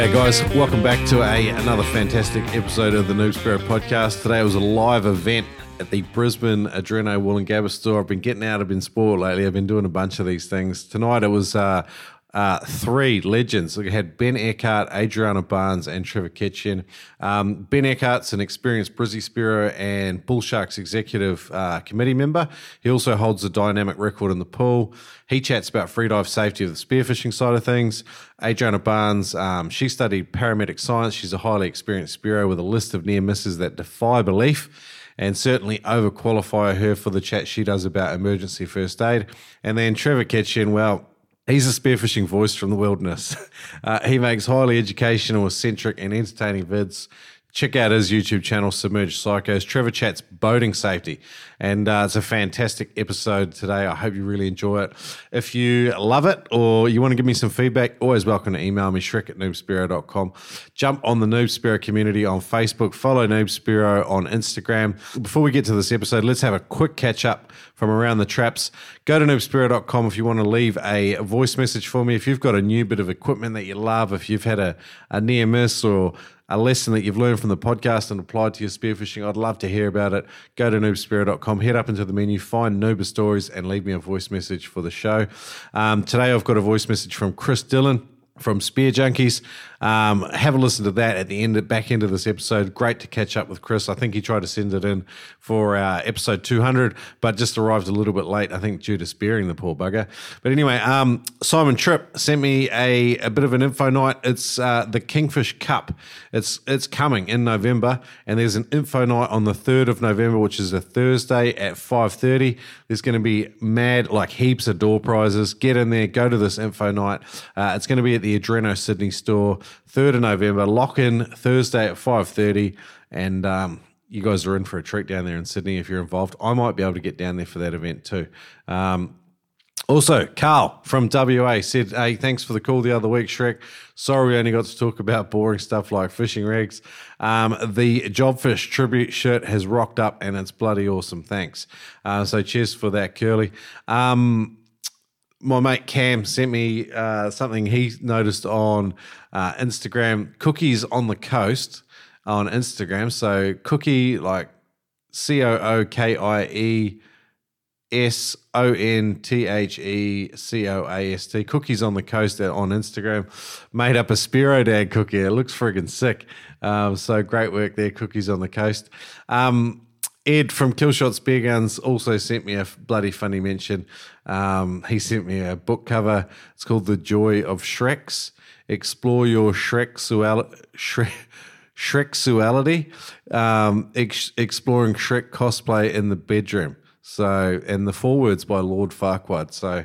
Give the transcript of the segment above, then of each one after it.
G'day, guys. Welcome back to a another fantastic episode of the Noob Spiro podcast. Today was a live event at the Brisbane Adreno Woolloongabba store. I've been getting out, I've been sport lately. I've been doing a bunch of these things. Tonight it was uh, uh, three legends. We had Ben Eckhart, Adriana Barnes, and Trevor Kitchen. Um, ben Eckhart's an experienced Brizzy Spiro and Bull Sharks executive uh, committee member. He also holds a dynamic record in the pool. He chats about freedive safety of the spearfishing side of things. Adriana Barnes, um, she studied paramedic science. She's a highly experienced Spiro with a list of near misses that defy belief and certainly overqualify her for the chat she does about emergency first aid. And then Trevor Kitchen, well, He's a spearfishing voice from the wilderness. Uh, he makes highly educational, eccentric, and entertaining vids check out his YouTube channel, Submerged Psychos. Trevor chats boating safety, and uh, it's a fantastic episode today. I hope you really enjoy it. If you love it or you want to give me some feedback, always welcome to email me, shrek at noobspiro.com. Jump on the Noob Spiro community on Facebook, follow Noob Spiro on Instagram. Before we get to this episode, let's have a quick catch up from around the traps. Go to noobspiro.com if you want to leave a voice message for me. If you've got a new bit of equipment that you love, if you've had a, a near miss or a lesson that you've learned from the podcast and applied to your spearfishing, I'd love to hear about it. Go to noobspiro.com, head up into the menu, find Nooba Stories, and leave me a voice message for the show. Um, today, I've got a voice message from Chris Dillon from Spear Junkies. Um, have a listen to that at the end, back end of this episode. Great to catch up with Chris. I think he tried to send it in for uh, episode 200, but just arrived a little bit late, I think, due to spearing the poor bugger. But anyway, um, Simon Tripp sent me a, a bit of an info night. It's uh, the Kingfish Cup. It's it's coming in November, and there's an info night on the 3rd of November, which is a Thursday at 5.30. There's going to be mad, like heaps of door prizes. Get in there, go to this info night. Uh, it's going to be at the Adreno Sydney store. 3rd of November. Lock in Thursday at 5.30 and um, you guys are in for a treat down there in Sydney if you're involved. I might be able to get down there for that event too. Um, also, Carl from WA said, Hey, thanks for the call the other week, Shrek. Sorry we only got to talk about boring stuff like fishing rigs. Um, the Jobfish tribute shirt has rocked up and it's bloody awesome. Thanks. Uh, so cheers for that, Curly. Um, my mate Cam sent me uh, something he noticed on uh, Instagram. Cookies on the coast on Instagram. So cookie like C O O K I E S O N T H E C O A S T. Cookies on the coast on Instagram made up a Spiro Dad cookie. It looks friggin' sick. Um, so great work there, Cookies on the coast. Um, Ed from Killshot Spear Guns also sent me a bloody funny mention. Um, he sent me a book cover. It's called The Joy of Shreks. Explore your Shrek Shrek Shrek um, ex- exploring Shrek cosplay in the bedroom. So, and the forewords by Lord Farquaad. So,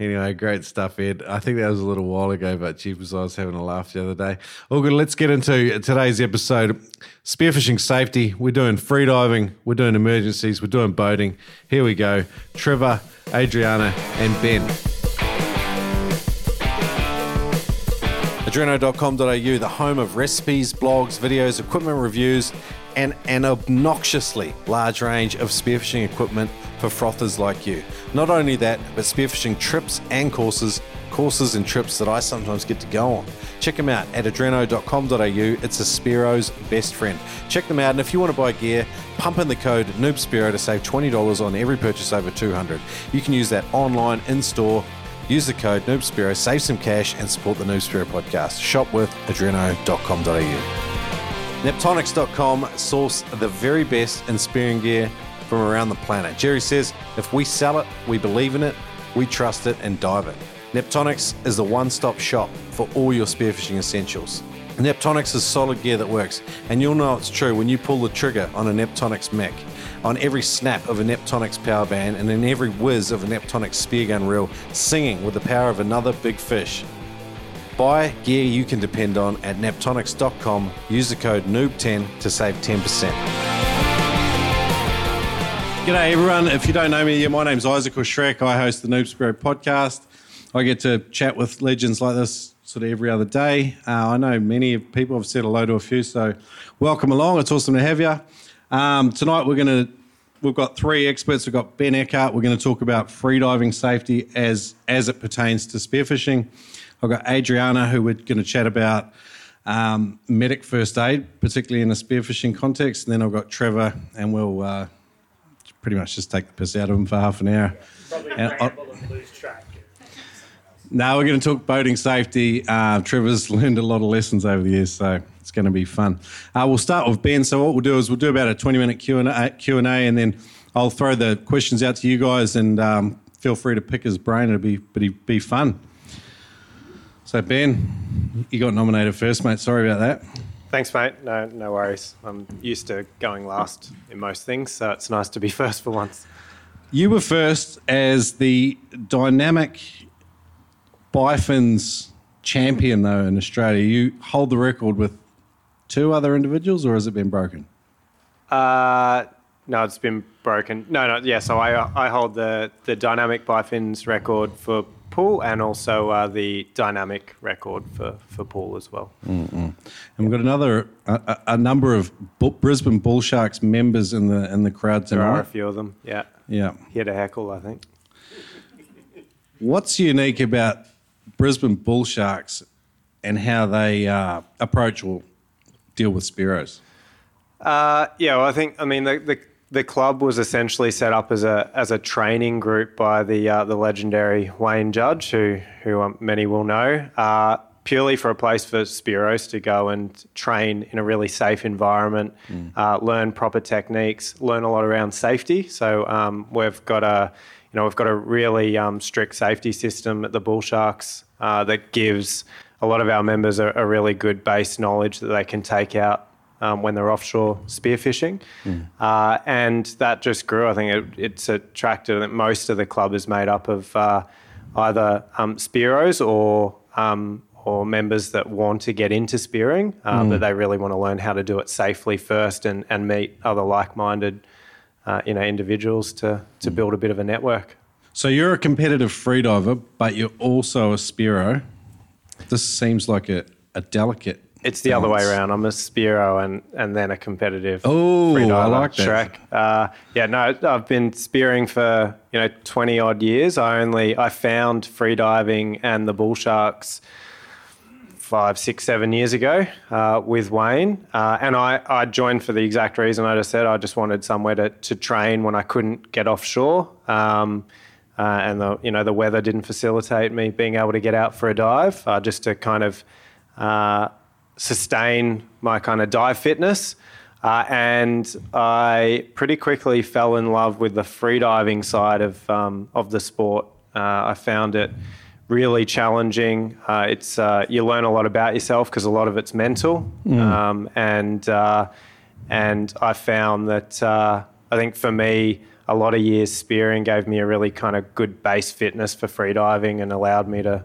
Anyway, great stuff, Ed. I think that was a little while ago, but gee, was I was having a laugh the other day. All good. Let's get into today's episode. Spearfishing safety. We're doing freediving. We're doing emergencies. We're doing boating. Here we go. Trevor, Adriana, and Ben. Adreno.com.au, the home of recipes, blogs, videos, equipment reviews, and an obnoxiously large range of spearfishing equipment for frothers like you. Not only that, but spearfishing trips and courses, courses and trips that I sometimes get to go on. Check them out at adreno.com.au. It's a Spiro's best friend. Check them out, and if you want to buy gear, pump in the code NoobSpiro to save $20 on every purchase over 200 You can use that online, in store. Use the code NoobSpiro, save some cash, and support the Noob Spiro podcast. Shop with adreno.com.au. Neptonics.com source the very best in spearing gear from around the planet. Jerry says, if we sell it, we believe in it, we trust it, and dive it. Neptonics is the one stop shop for all your spearfishing essentials. Neptonics is solid gear that works, and you'll know it's true when you pull the trigger on a Neptonics mech, on every snap of a Neptonics power band, and in every whiz of a Neptonics spear gun reel, singing with the power of another big fish. Buy gear you can depend on at neptonics.com. Use the code NOOB10 to save 10%. G'day, everyone. If you don't know me, my name's Isaac or Shrek. I host the Noob Spiro podcast. I get to chat with legends like this sort of every other day. Uh, I know many people have said hello to a few, so welcome along. It's awesome to have you. Um, tonight we're going to we've got three experts. We've got Ben Eckhart. We're going to talk about freediving safety as as it pertains to spearfishing. I've got Adriana, who we're going to chat about um, medic first aid, particularly in a spearfishing context. And then I've got Trevor, and we'll uh, pretty much just take the piss out of him for half an hour. Probably And lose track. Now we're going to talk boating safety. Uh, Trevor's learned a lot of lessons over the years, so it's going to be fun. Uh, we'll start with Ben. So what we'll do is we'll do about a 20-minute Q&A, Q&A and then I'll throw the questions out to you guys and um, feel free to pick his brain. It'll be, it'll be fun. So Ben, you got nominated first, mate. Sorry about that. Thanks, mate. No, no worries. I'm used to going last in most things, so it's nice to be first for once. You were first as the dynamic Bifins champion, though, in Australia. You hold the record with two other individuals, or has it been broken? Uh, no, it's been broken. No, no, yeah. So I I hold the the dynamic bifins record for pool and also uh, the dynamic record for for pool as well. And we've got another a, a- number of Bu- Brisbane Bull Sharks members in the in the crowd There are a few of them. Yeah, Yeah. here to heckle, I think. What's unique about Brisbane Bull Sharks and how they uh, approach or deal with Spiros? Uh, yeah, well, I think I mean the, the the club was essentially set up as a as a training group by the uh, the legendary Wayne Judge, who who um, many will know, uh, purely for a place for Spiros to go and train in a really safe environment, uh, learn proper techniques, learn a lot around safety. So um, we've got a you know we've got a really um, strict safety system at the Bull Sharks uh, that gives a lot of our members a, a really good base knowledge that they can take out um, when they're offshore spearfishing. Uh, and that just grew. I think it, it's attracted that most of the club is made up of uh, either um, spearos or um, or members that want to get into spearing, um, but they really want to learn how to do it safely first and, and meet other like-minded uh, you know, individuals to, to build a bit of a network. So you're a competitive freediver, but you're also a Spiro. This seems like a, a delicate. It's the other way around. I'm a Spiro and, and then a competitive. Oh, I like that. Shrek. Uh, yeah, no, I've been spearing for you know 20 odd years. I only I found freediving and the bull sharks five, six, seven years ago uh, with Wayne, uh, and I, I joined for the exact reason I just said. I just wanted somewhere to, to train when I couldn't get offshore. Um, uh, and the you know the weather didn't facilitate me being able to get out for a dive, uh, just to kind of uh, sustain my kind of dive fitness. Uh, and I pretty quickly fell in love with the freediving side of um, of the sport. Uh, I found it really challenging. Uh, it's uh, you learn a lot about yourself because a lot of it's mental, um, and uh, and I found that uh, I think for me, a lot of years spearing gave me a really kind of good base fitness for freediving and allowed me to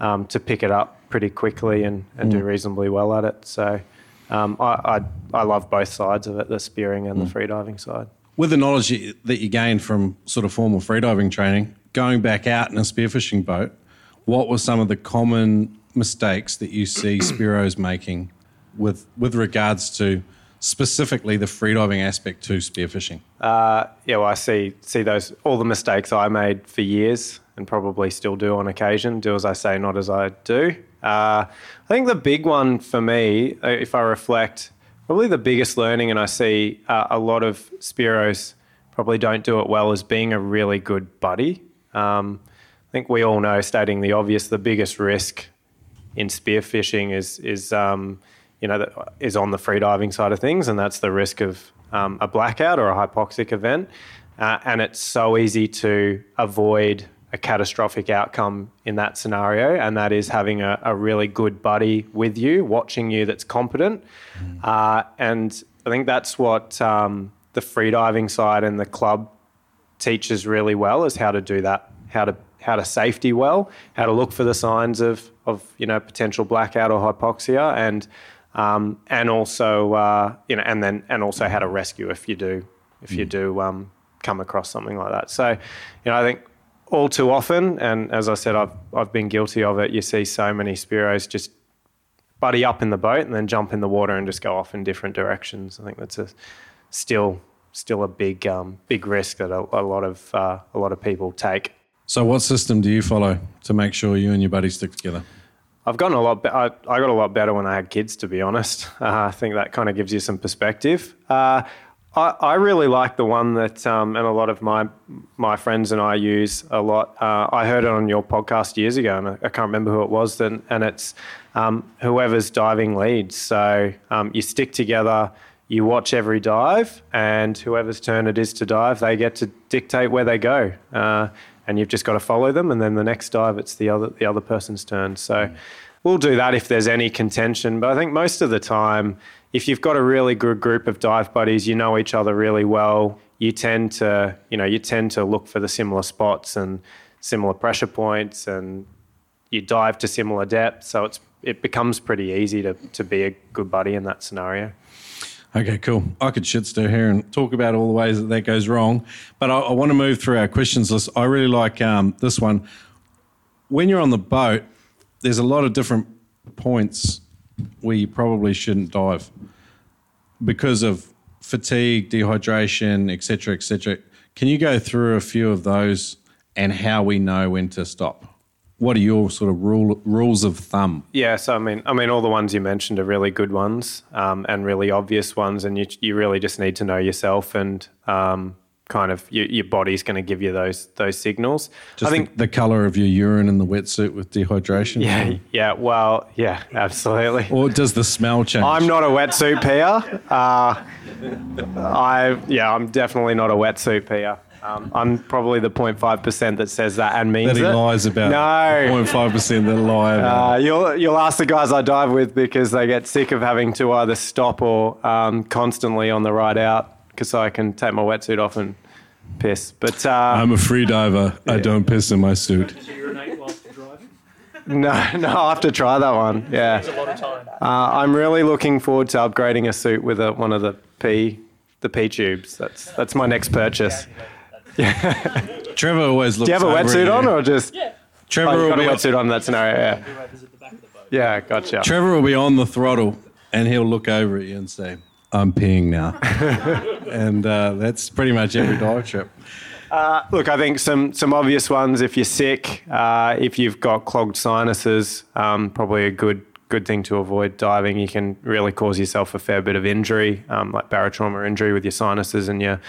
um, to pick it up pretty quickly and, and do reasonably well at it. So um, I, I I love both sides of it, the spearing and the freediving side. With the knowledge that you gained from sort of formal freediving training, going back out in a spearfishing boat, what were some of the common mistakes that you see Spiros making with with regards to specifically the freediving aspect to spearfishing? Uh, yeah, well, I see see those all the mistakes I made for years and probably still do on occasion. Do as I say, not as I do. Uh, I think the big one for me, uh, if I reflect, probably the biggest learning, and I see uh, a lot of Spiros probably don't do it well, is being a really good buddy. Um, I think we all know, stating the obvious, the biggest risk in spearfishing is is um, you know is on the freediving side of things, and that's the risk of um, a blackout or a hypoxic event. Uh, and it's so easy to avoid a catastrophic outcome in that scenario, and that is having a, a really good buddy with you, watching you that's competent. Uh, and I think that's what um, the freediving side and the club teaches really well is how to do that, how to how to safety well, how to look for the signs of of you know potential blackout or hypoxia, and um, and also uh, you know and then and also how to rescue if you do if you do um, come across something like that. So you know I think all too often, and as I said, I've I've been guilty of it. You see so many Spiros just buddy up in the boat and then jump in the water and just go off in different directions. I think that's a still still a big um, big risk that a, a lot of uh, a lot of people take. So, what system do you follow to make sure you and your buddies stick together? I've gotten a lot. Be- I, I got a lot better when I had kids, to be honest. Uh, I think that kind of gives you some perspective. Uh, I, I really like the one that, um, and a lot of my my friends and I use a lot. Uh, I heard it on your podcast years ago, and I, I can't remember who it was. And, and it's um, whoever's diving leads. So um, you stick together, you watch every dive, and whoever's turn it is to dive, they get to dictate where they go. Uh, and you've just got to follow them. And then the next dive, it's the other the other person's turn. So we'll do that if there's any contention. But I think most of the time if you've got a really good group of dive buddies, you know each other really well, you tend to, you know, you tend to look for the similar spots and similar pressure points and you dive to similar depths. So it's it becomes pretty easy to, to be a good buddy in that scenario. Okay, cool. I could shit stir here and talk about all the ways that that goes wrong, but I, I want to move through our questions list. I really like um, this one. When you're on the boat, there's a lot of different points you probably shouldn't dive because of fatigue, dehydration, etc., etc. Can you go through a few of those and how we know when to stop? What are your sort of rule, rules of thumb? Yeah, so I mean, I mean, all the ones you mentioned are really good ones um, and really obvious ones, and you you really just need to know yourself and um, kind of your, your body's going to give you those those signals. Just I think the, the, color of your urine in the wetsuit with dehydration. Yeah, yeah. Well, yeah, absolutely. Or does the smell change? I'm not a wetsuit peer. Uh, I yeah, I'm definitely not a wetsuit peer. Um, I'm probably the 0.5% that says that and means that he it. lies about. No, 0.5% that lie about. Uh, you'll you'll ask the guys I dive with because they get sick of having to either stop or um, constantly on the ride out because I can take my wetsuit off and piss. But uh, I'm a free diver. Yeah. I don't piss in my suit. No, no, I'll have to try that one. Yeah, uh, I'm really looking forward to upgrading a suit with a, one of the P, the P tubes. That's that's my next purchase. Yeah. Trevor always looks. Do you have a wetsuit on or just? Yeah. Trevor oh, will be a wetsuit on that scenario. Yeah. Yeah, gotcha. Trevor will be on the throttle, and he'll look over at you and say, I'm peeing now. and uh, that's pretty much every dive trip. Uh, look, I think some some obvious ones. If you're sick, uh, if you've got clogged sinuses, um, probably a good good thing to avoid diving. You can really cause yourself a fair bit of injury, um, like barotrauma injury with your sinuses and your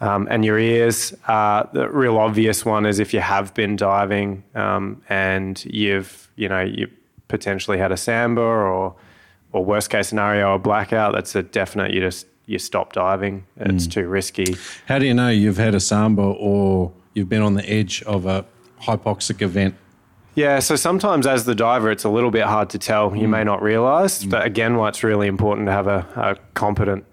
um, and your ears. Uh, the real obvious one is if you have been diving um, and you've you know you potentially had a SAMBA or or worst case scenario, a blackout, that's a definite. You just you stop diving. It's mm. too risky. How do you know you've had a SAMBA or you've been on the edge of a hypoxic event? Yeah, so sometimes as the diver, it's a little bit hard to tell. You mm. may not realize, mm. but again, why it's really important to have a, a competent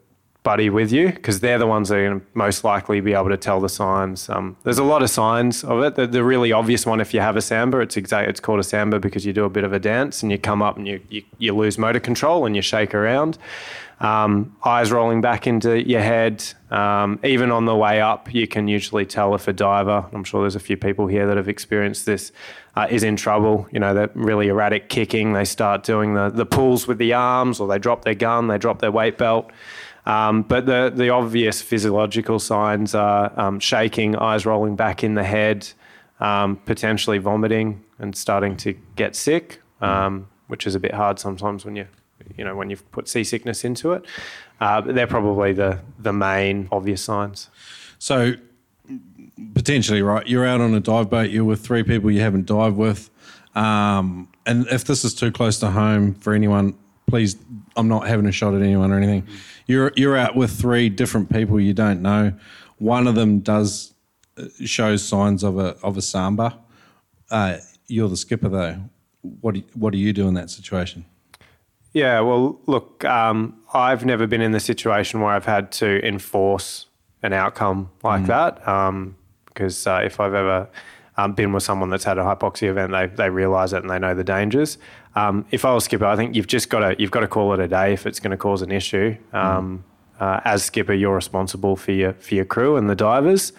buddy with you because they're the ones that are going to most likely be able to tell the signs. Um, there's a lot of signs of it. The, the, really obvious one, if you have a SAMBA, it's exact. It's called a SAMBA because you do a bit of a dance and you come up and you you, you lose motor control and you shake around. Um, eyes rolling back into your head. Um, even on the way up, you can usually tell if a diver. I'm sure there's a few people here that have experienced this. Uh, is in trouble. You know, that really erratic kicking. They start doing the the pulls with the arms, or they drop their gun, they drop their weight belt. Um, but the, the obvious physiological signs are um, shaking, eyes rolling back in the head, um, potentially vomiting and starting to get sick, um, which is a bit hard sometimes when you you know when you've put seasickness into it. Uh, they're probably the the main obvious signs. So potentially, right? You're out on a dive boat. You're with three people you haven't dived with. Um, and if this is too close to home for anyone, please, I'm not having a shot at anyone or anything. You're you're out with three different people you don't know. One of them does uh, shows signs of a of a SAMBA. Uh, you're the skipper though. What do, what do you do in that situation? Yeah, well, look, um, I've never been in the situation where I've had to enforce an outcome like mm. that. Um, because uh, if I've ever um, been with someone that's had a hypoxia event, they they realise it and they know the dangers. Um, if I was skipper, I think you've just got to you've got to call it a day if it's going to cause an issue. Um, uh, as skipper, you're responsible for your for your crew and the divers.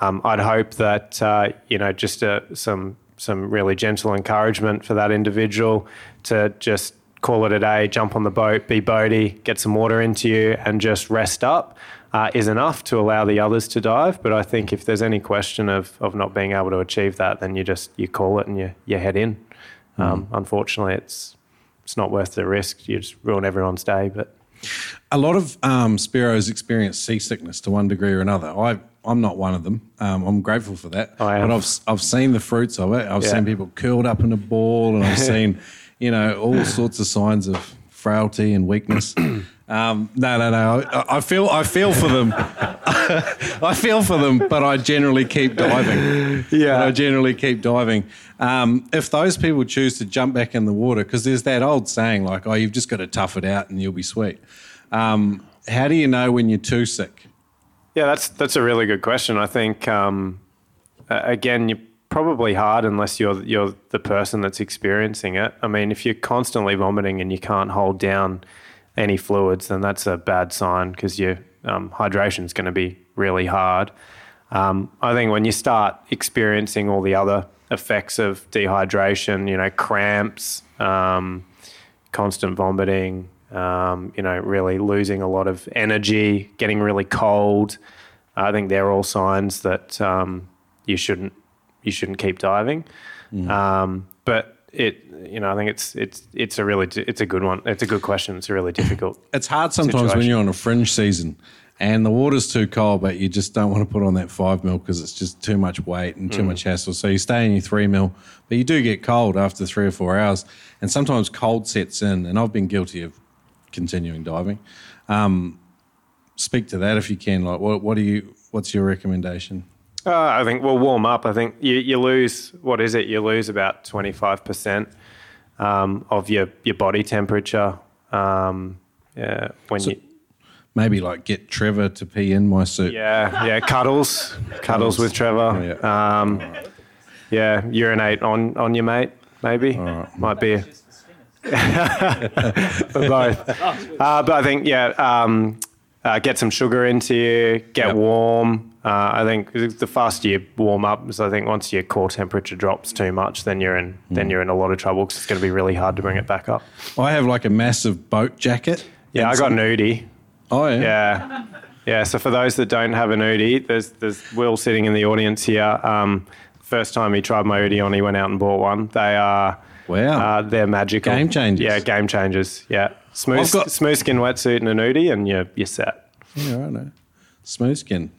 Um, I'd hope that uh, you know just uh, some some really gentle encouragement for that individual to just call it a day, jump on the boat, be boaty, get some water into you, and just rest up uh, is enough to allow the others to dive. But I think if there's any question of, of not being able to achieve that, then you just you call it and you, you head in. Um, unfortunately, it's it's not worth the risk. You just ruin everyone's day. But A lot of um, Spiros experience seasickness to one degree or another. I, I'm not one of them. Um, I'm grateful for that. I am. But I've, I've seen the fruits of it. I've Yeah. seen people curled up in a ball, and I've seen, you know, all sorts of signs of frailty and weakness. Um, no, no, no. I, I feel, I feel for them. I feel for them, but I generally keep diving. Yeah. But I generally keep diving. Um, if those people choose to jump back in the water, because there's that old saying like, "Oh, you've just got to tough it out and you'll be sweet." Um, how do you know when you're too sick? Yeah, that's that's a really good question. I think um, again, you're probably hard unless you're you're the person that's experiencing it. I mean, if you're constantly vomiting and you can't hold down any fluids, then that's a bad sign because your um, hydration is going to be really hard. Um, I think when you start experiencing all the other effects of dehydration, you know, cramps, um, constant vomiting, um, you know, really losing a lot of energy, getting really cold. I think they're all signs that um, you shouldn't you shouldn't keep diving. Um, but it, you know, I think it's it's it's a really it's a good one. It's a good question. It's a really difficult. It's hard sometimes when you're on a fringe season and the water's too cold, but you just don't want to put on that five mil because it's just too much weight and too much hassle. So you stay in your three mil, but you do get cold after three or four hours, and sometimes cold sets in. And I've been guilty of continuing diving. Um, speak to that if you can. Like, what, what do you? What's your recommendation? Uh, I think we'll warm up. I think you, you lose what is it? You lose about twenty five percent um, of your your body temperature. Um, yeah, when you Maybe like get Trevor to pee in my suit. yeah yeah cuddles cuddles with Trevor. Yeah. Um, yeah, urinate on on your mate. Maybe might be. For both, uh, but I think yeah, um, uh, get some sugar into you, get Yep. warm. Uh, I think the faster you warm up, is I think once your core temperature drops too much, then you're in then you're in a lot of trouble because it's going to be really hard to bring it back up. I have like a massive boat jacket. Yeah, I got an Oodie. Oh yeah. Yeah. Yeah. So for those that don't have an Oodie, there's there's Will sitting in the audience here. Um, first time he tried my Oodie on, he went out and bought one. They are Wow. uh, they're magical. Game changers. Yeah, game changers. Yeah. Smooth got- smooth skin wetsuit and an Udi and you're you're set. Yeah, I know. Smooth skin.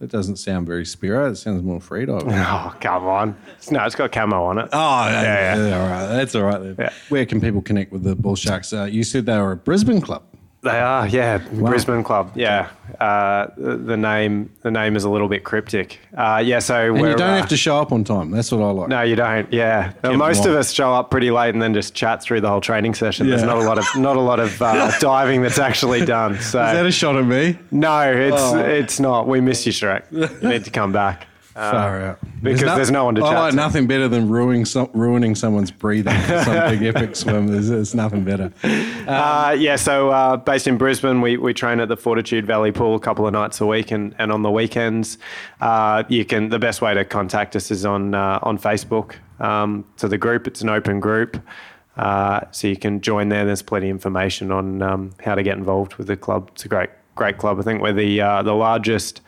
That doesn't sound very Spiro. It sounds more freediving. Oh, come on. No, it's got camo on it. Oh, yeah, Yeah, yeah. all right. That's all right then. Yeah. Where can people connect with the Bull Sharks? Uh, you said they were a Brisbane club. They are, yeah. Brisbane Club, yeah. Uh, the, the name the name is a little bit cryptic. Uh, yeah, so And we're, you don't uh, have to show up on time. That's what I like. No, you don't. Yeah, Now, most of us show up pretty late and then just chat through the whole training session. There's not a lot of not a lot of uh, diving that's actually done. So Is that a shot at me? no, it's Oh. it's not. We miss you, Shrek. You need to come back. Far out. because there's no one to I like to. nothing better than ruining, some, ruining someone's breathing for some big epic swim. There's, there's nothing better. Uh, yeah, so uh, based in Brisbane, we, we train at the Fortitude Valley Pool a couple of nights a week, and, and on the weekends, uh, you can. The best way to contact us is on uh, on Facebook. Um, to the group, it's an open group, uh, so you can join there. There's plenty of information on um, how to get involved with the club. It's a great great club. I think we're the uh, the largest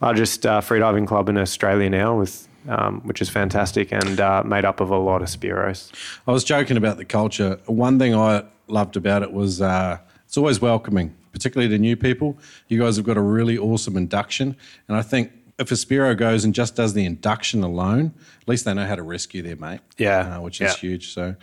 largest uh, freediving club in Australia now, with um, which is fantastic and uh, made up of a lot of Spiros. I was joking about the culture. One thing I loved about it was uh, it's always welcoming, particularly to new people. You guys have got a really awesome induction, and I think if a Spiro goes and just does the induction alone, at least they know how to rescue their mate. Yeah, uh, which yeah. is huge. So,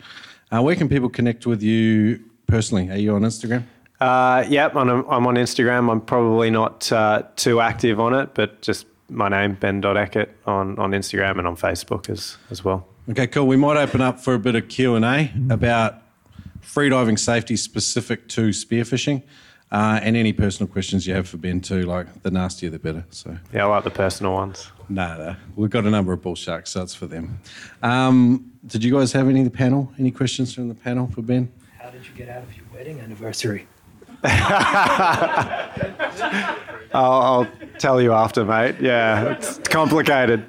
uh, where can people connect with you personally? Are you on Instagram? Uh, yep, I'm, I'm on Instagram. I'm probably not uh, too active on it, but just my name, Ben.Eckert, on, on Instagram and on Facebook as, as well. Okay, cool. We might open up for a bit of Q and A about freediving safety specific to spearfishing, uh, and any personal questions you have for Ben too. Like the nastier the better. So. Yeah, I like the personal ones. No, no. We've got a number of bull sharks, so it's for them. Um, did you guys have any of the panel? Any questions from the panel for Ben? How did you get out of your wedding anniversary? I'll, I'll tell you after, mate. Yeah, it's complicated.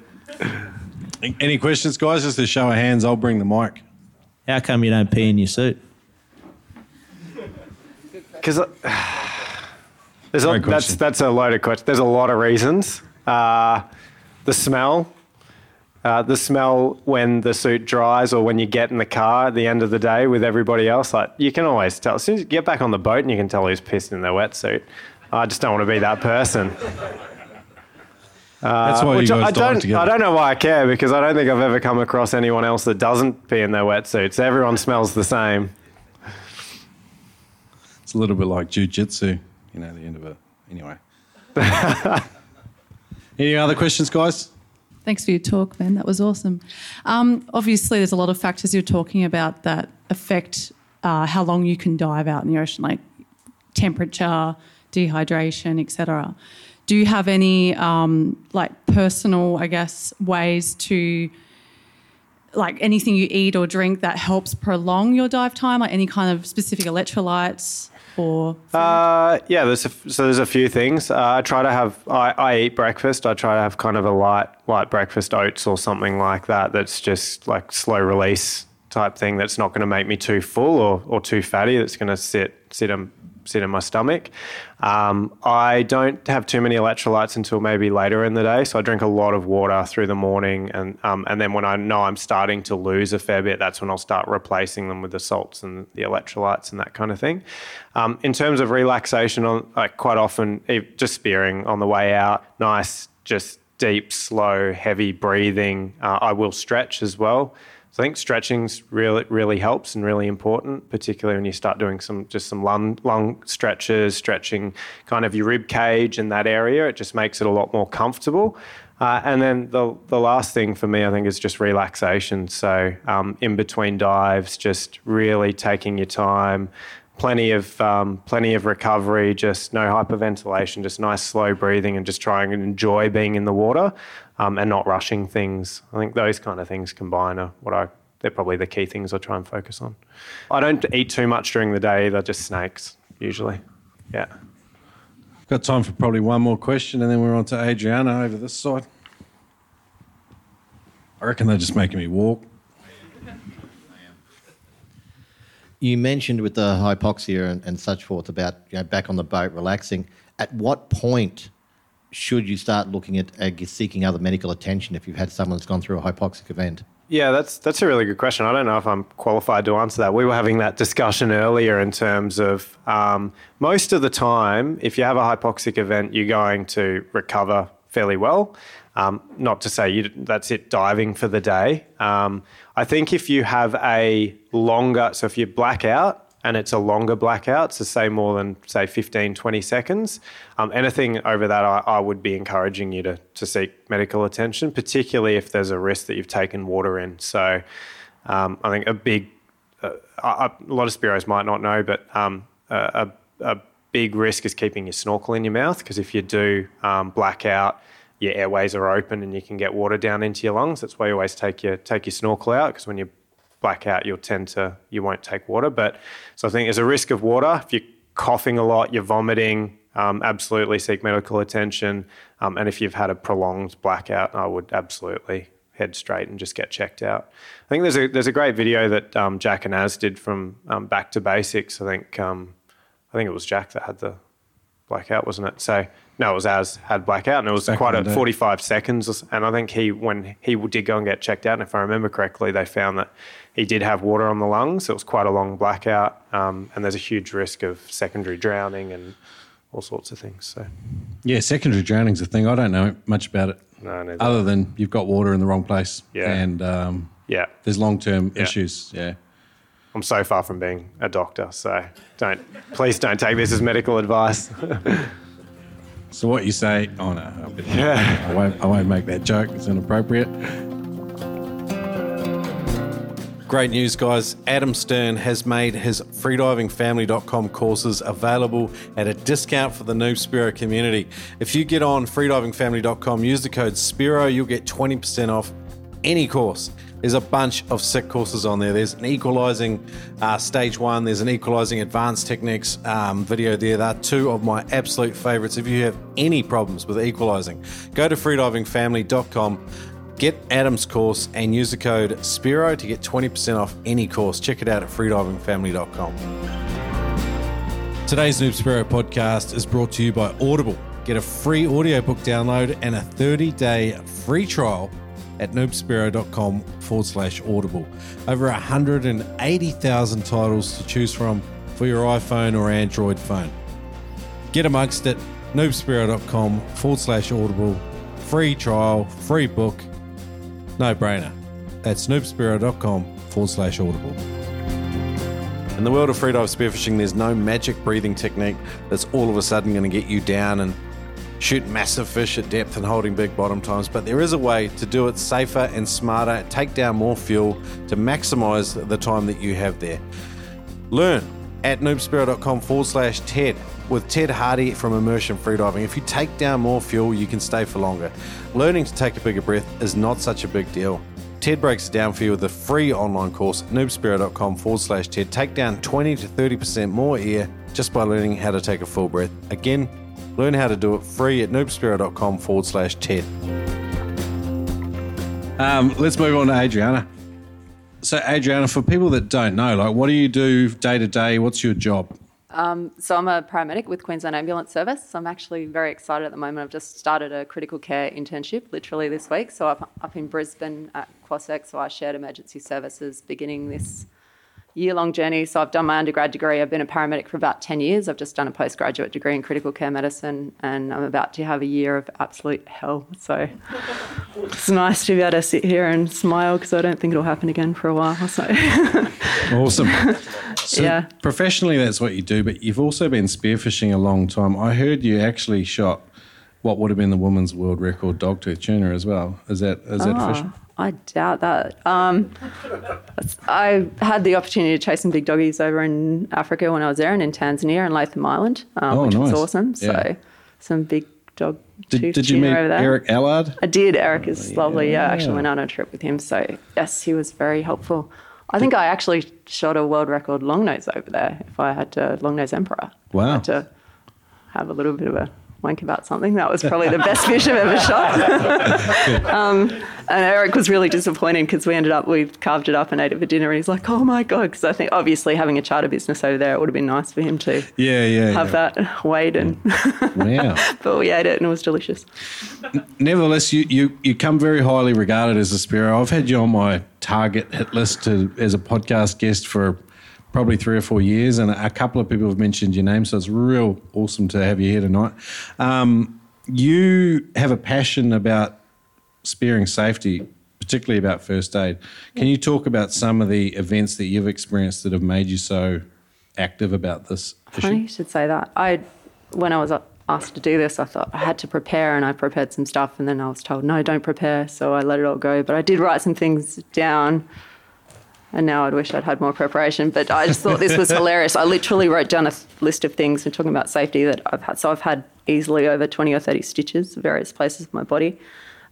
Any questions, guys? Just a show of hands. I'll bring the mic. How come you don't pee in your suit? Because there's a, that's that's a loaded question. There's a lot of reasons. Uh, the smell, Uh, the smell when the suit dries or when you get in the car at the end of the day with everybody else, like you can always tell. As soon as you get back on the boat and you can tell who's pissed in their wetsuit. I just don't want to be that person. That's why you Which guys I don't, together. I don't know why I care because I don't think I've ever come across anyone else that doesn't pee in their wetsuits. Everyone smells the same. It's a little bit like jujitsu, you know, the end of it. Anyway. Any other questions, guys? Thanks for your talk, Ben. That was awesome. Um, obviously, there's a lot of factors you're talking about that affect uh, how long you can dive out in the ocean, like temperature, dehydration, etc. Do you have any um, like personal, I guess, ways to like anything you eat or drink that helps prolong your dive time, like any kind of specific electrolytes or Uh, yeah, there's a, so there's a few things. Uh, I try to have I, I eat breakfast. I try to have kind of a light light breakfast, oats or something like that. That's just like slow release type thing. That's not going to make me too full or, or too fatty. That's going to sit sit sit in my stomach. Um, I don't have too many electrolytes until maybe later in the day. So I drink a lot of water through the morning, and um, and then when I know I'm starting to lose a fair bit, that's when I'll start replacing them with the salts and the electrolytes and that kind of thing. Um, in terms of relaxation, on like quite often just spearing on the way out, nice, just deep, slow, heavy breathing. Uh, I will stretch as well. So I think stretching's really really helps and really important, particularly when you start doing some just some lung lung stretches, stretching kind of your rib cage in that area. It just makes it a lot more comfortable. Uh, and then the the last thing for me, I think, is just relaxation. So um, in between dives, just really taking your time, plenty of um, plenty of recovery, just no hyperventilation, just nice slow breathing, and just trying and enjoy being in the water, um, and not rushing things. I think those kind of things combine are what I they're probably the key things I try and focus on. I don't eat too much during the day They're just snakes usually. Yeah. Got time for probably one more question, and then we're on to Adriana over this side. I reckon they're just making me walk. You mentioned with the hypoxia and, and such forth about you know, back on the boat relaxing. At what point should you start looking at uh, seeking other medical attention if you've had someone that's gone through a hypoxic event? Yeah, that's that's a really good question. I don't know if I'm qualified to answer that. We were having that discussion earlier in terms of um, most of the time, if you have a hypoxic event, you're going to recover fairly well. Um, not to say you, that's it diving for the day. Um, I think if you have a longer, so if you black out and it's a longer blackout, so say more than say 15, 20 seconds, um, anything over that, I, I would be encouraging you to, to seek medical attention, particularly if there's a risk that you've taken water in. So um, I think a big, uh, a, a lot of spiros might not know, but um, a, a, big risk is keeping your snorkel in your mouth because if you do um, black your airways are open and you can get water down into your lungs. That's why you always take your take your snorkel out because when you black out, you'll tend to you won't take water. But so I think there's a risk of water if you're coughing a lot, you're vomiting. Um, absolutely seek medical attention. Um, and if you've had a prolonged blackout, I would absolutely head straight and just get checked out. I think there's a there's a great video that um, Jack and Az did from um, Back to Basics. I think um, I think it was Jack that had the blackout, wasn't it? So no, it was Az had blackout, and it was Back quite a day. 45 seconds. And I think he when he did go and get checked out, and if I remember correctly, they found that he did have water on the lungs. So it was quite a long blackout, um, and there's a huge risk of secondary drowning and all sorts of things. So Yeah, secondary drowning's a thing. I don't know much about it, no, neither. other than you've got water in the wrong place. Yeah. And um, yeah, there's long term Yeah. issues. Yeah. I'm so far from being a doctor, so don't please don't take this as medical advice. So what you say? Oh no, be- I won't. I won't make that joke. It's inappropriate. Great news, guys. Adam Stern has made his freedivingfamily.com courses available at a discount for the Noob Spiro community. If you get on freedivingfamily.com, use the code SPIRO, you'll get 20% off any course. There's a bunch of sick courses on there. There's an equalizing uh, stage one, there's an equalizing advanced techniques um, video there. They're two of my absolute favorites. If you have any problems with equalizing, go to freedivingfamily.com. Get Adam's course and use the code SPIRO to get 20% off any course. Check it out at freedivingfamily.com. Today's Noob Spiro podcast is brought to you by Audible. Get a free audiobook download and a 30 day free trial at noobspiro.com forward slash audible. Over 180,000 titles to choose from for your iPhone or Android phone. Get amongst it, noobspiro.com forward slash audible. Free trial, free book, no brainer. That's noobspiro.com forward slash audible. In the world of freedive spearfishing, there's no magic breathing technique that's all of a sudden going to get you down and shoot massive fish at depth and holding big bottom times, but there is a way to do it safer and smarter, take down more fuel to maximize the time that you have there. Learn at noobspiro.com forward slash TED with Ted Harty from Immersion Freediving. If you take down more fuel, you can stay for longer. Learning to take a bigger breath is not such a big deal. Ted breaks it down for you with a free online course at forward slash TED. Take down 20 to 30% more air just by learning how to take a full breath. Again, learn how to do it free at noobspiro.com forward slash TED. Um, let's move on to Adriana. So, Adriana, for people that don't know, like, what do you do day to day? What's your job? Um, so I'm a paramedic with Queensland Ambulance Service. I'm actually very excited at the moment. I've just started a critical care internship literally this week. So up, up in Brisbane at Quasex, so I shared emergency services beginning this year-long journey. So I've done my undergrad degree. I've been a paramedic for about 10 years. I've just done a postgraduate degree in critical care medicine and I'm about to have a year of absolute hell. So it's nice to be able to sit here and smile because I don't think it'll happen again for a while. So Awesome. So Yeah. Professionally, that's what you do, but you've also been spearfishing a long time. I heard you actually shot what would have been the women's world record dogtooth tuna as well. Is that is that official? Oh, I doubt that. Um, I had the opportunity to chase some big doggies over in Africa when I was there and in Tanzania and Latham Island, um, Oh, which was nice. awesome. So Yeah. some big dog Did, tooth did you meet. Eric Allard? I did. Eric is lovely. Yeah, I actually went on a trip with him. So yes, he was very helpful. I think I actually shot a world record long nose over there. If I had to long nose emperor, Wow. I had to have a little bit of a wank about something. That was probably the best fish I've ever shot. um, and Eric was really disappointed because we ended up we carved it up and ate it for dinner. And he's like, "Oh my god!" Because I think obviously having a charter business over there, it would have been nice for him to Yeah, yeah. have yeah. that weighed. And Wow. but we ate it and it was delicious. Nevertheless, you, you, you come very highly regarded as a Spiro. I've had you on my target hit list to, as a podcast guest for probably three or four years, and a couple of people have mentioned your name, so it's real awesome to have you here tonight. Um, you have a passion about spearing safety, particularly about first aid. Can you talk about some of the events that you've experienced that have made you so active about this Funny you should say that. I, when I was asked to do this, I thought I had to prepare, and I prepared some stuff, and then I was told no, don't prepare, so I let it all go. But I did write some things down, and now I'd wish I'd had more preparation. But I just thought this was hilarious. I literally wrote down a list of things and talking about safety that I've had. So I've had easily over twenty or thirty stitches, various places of my body.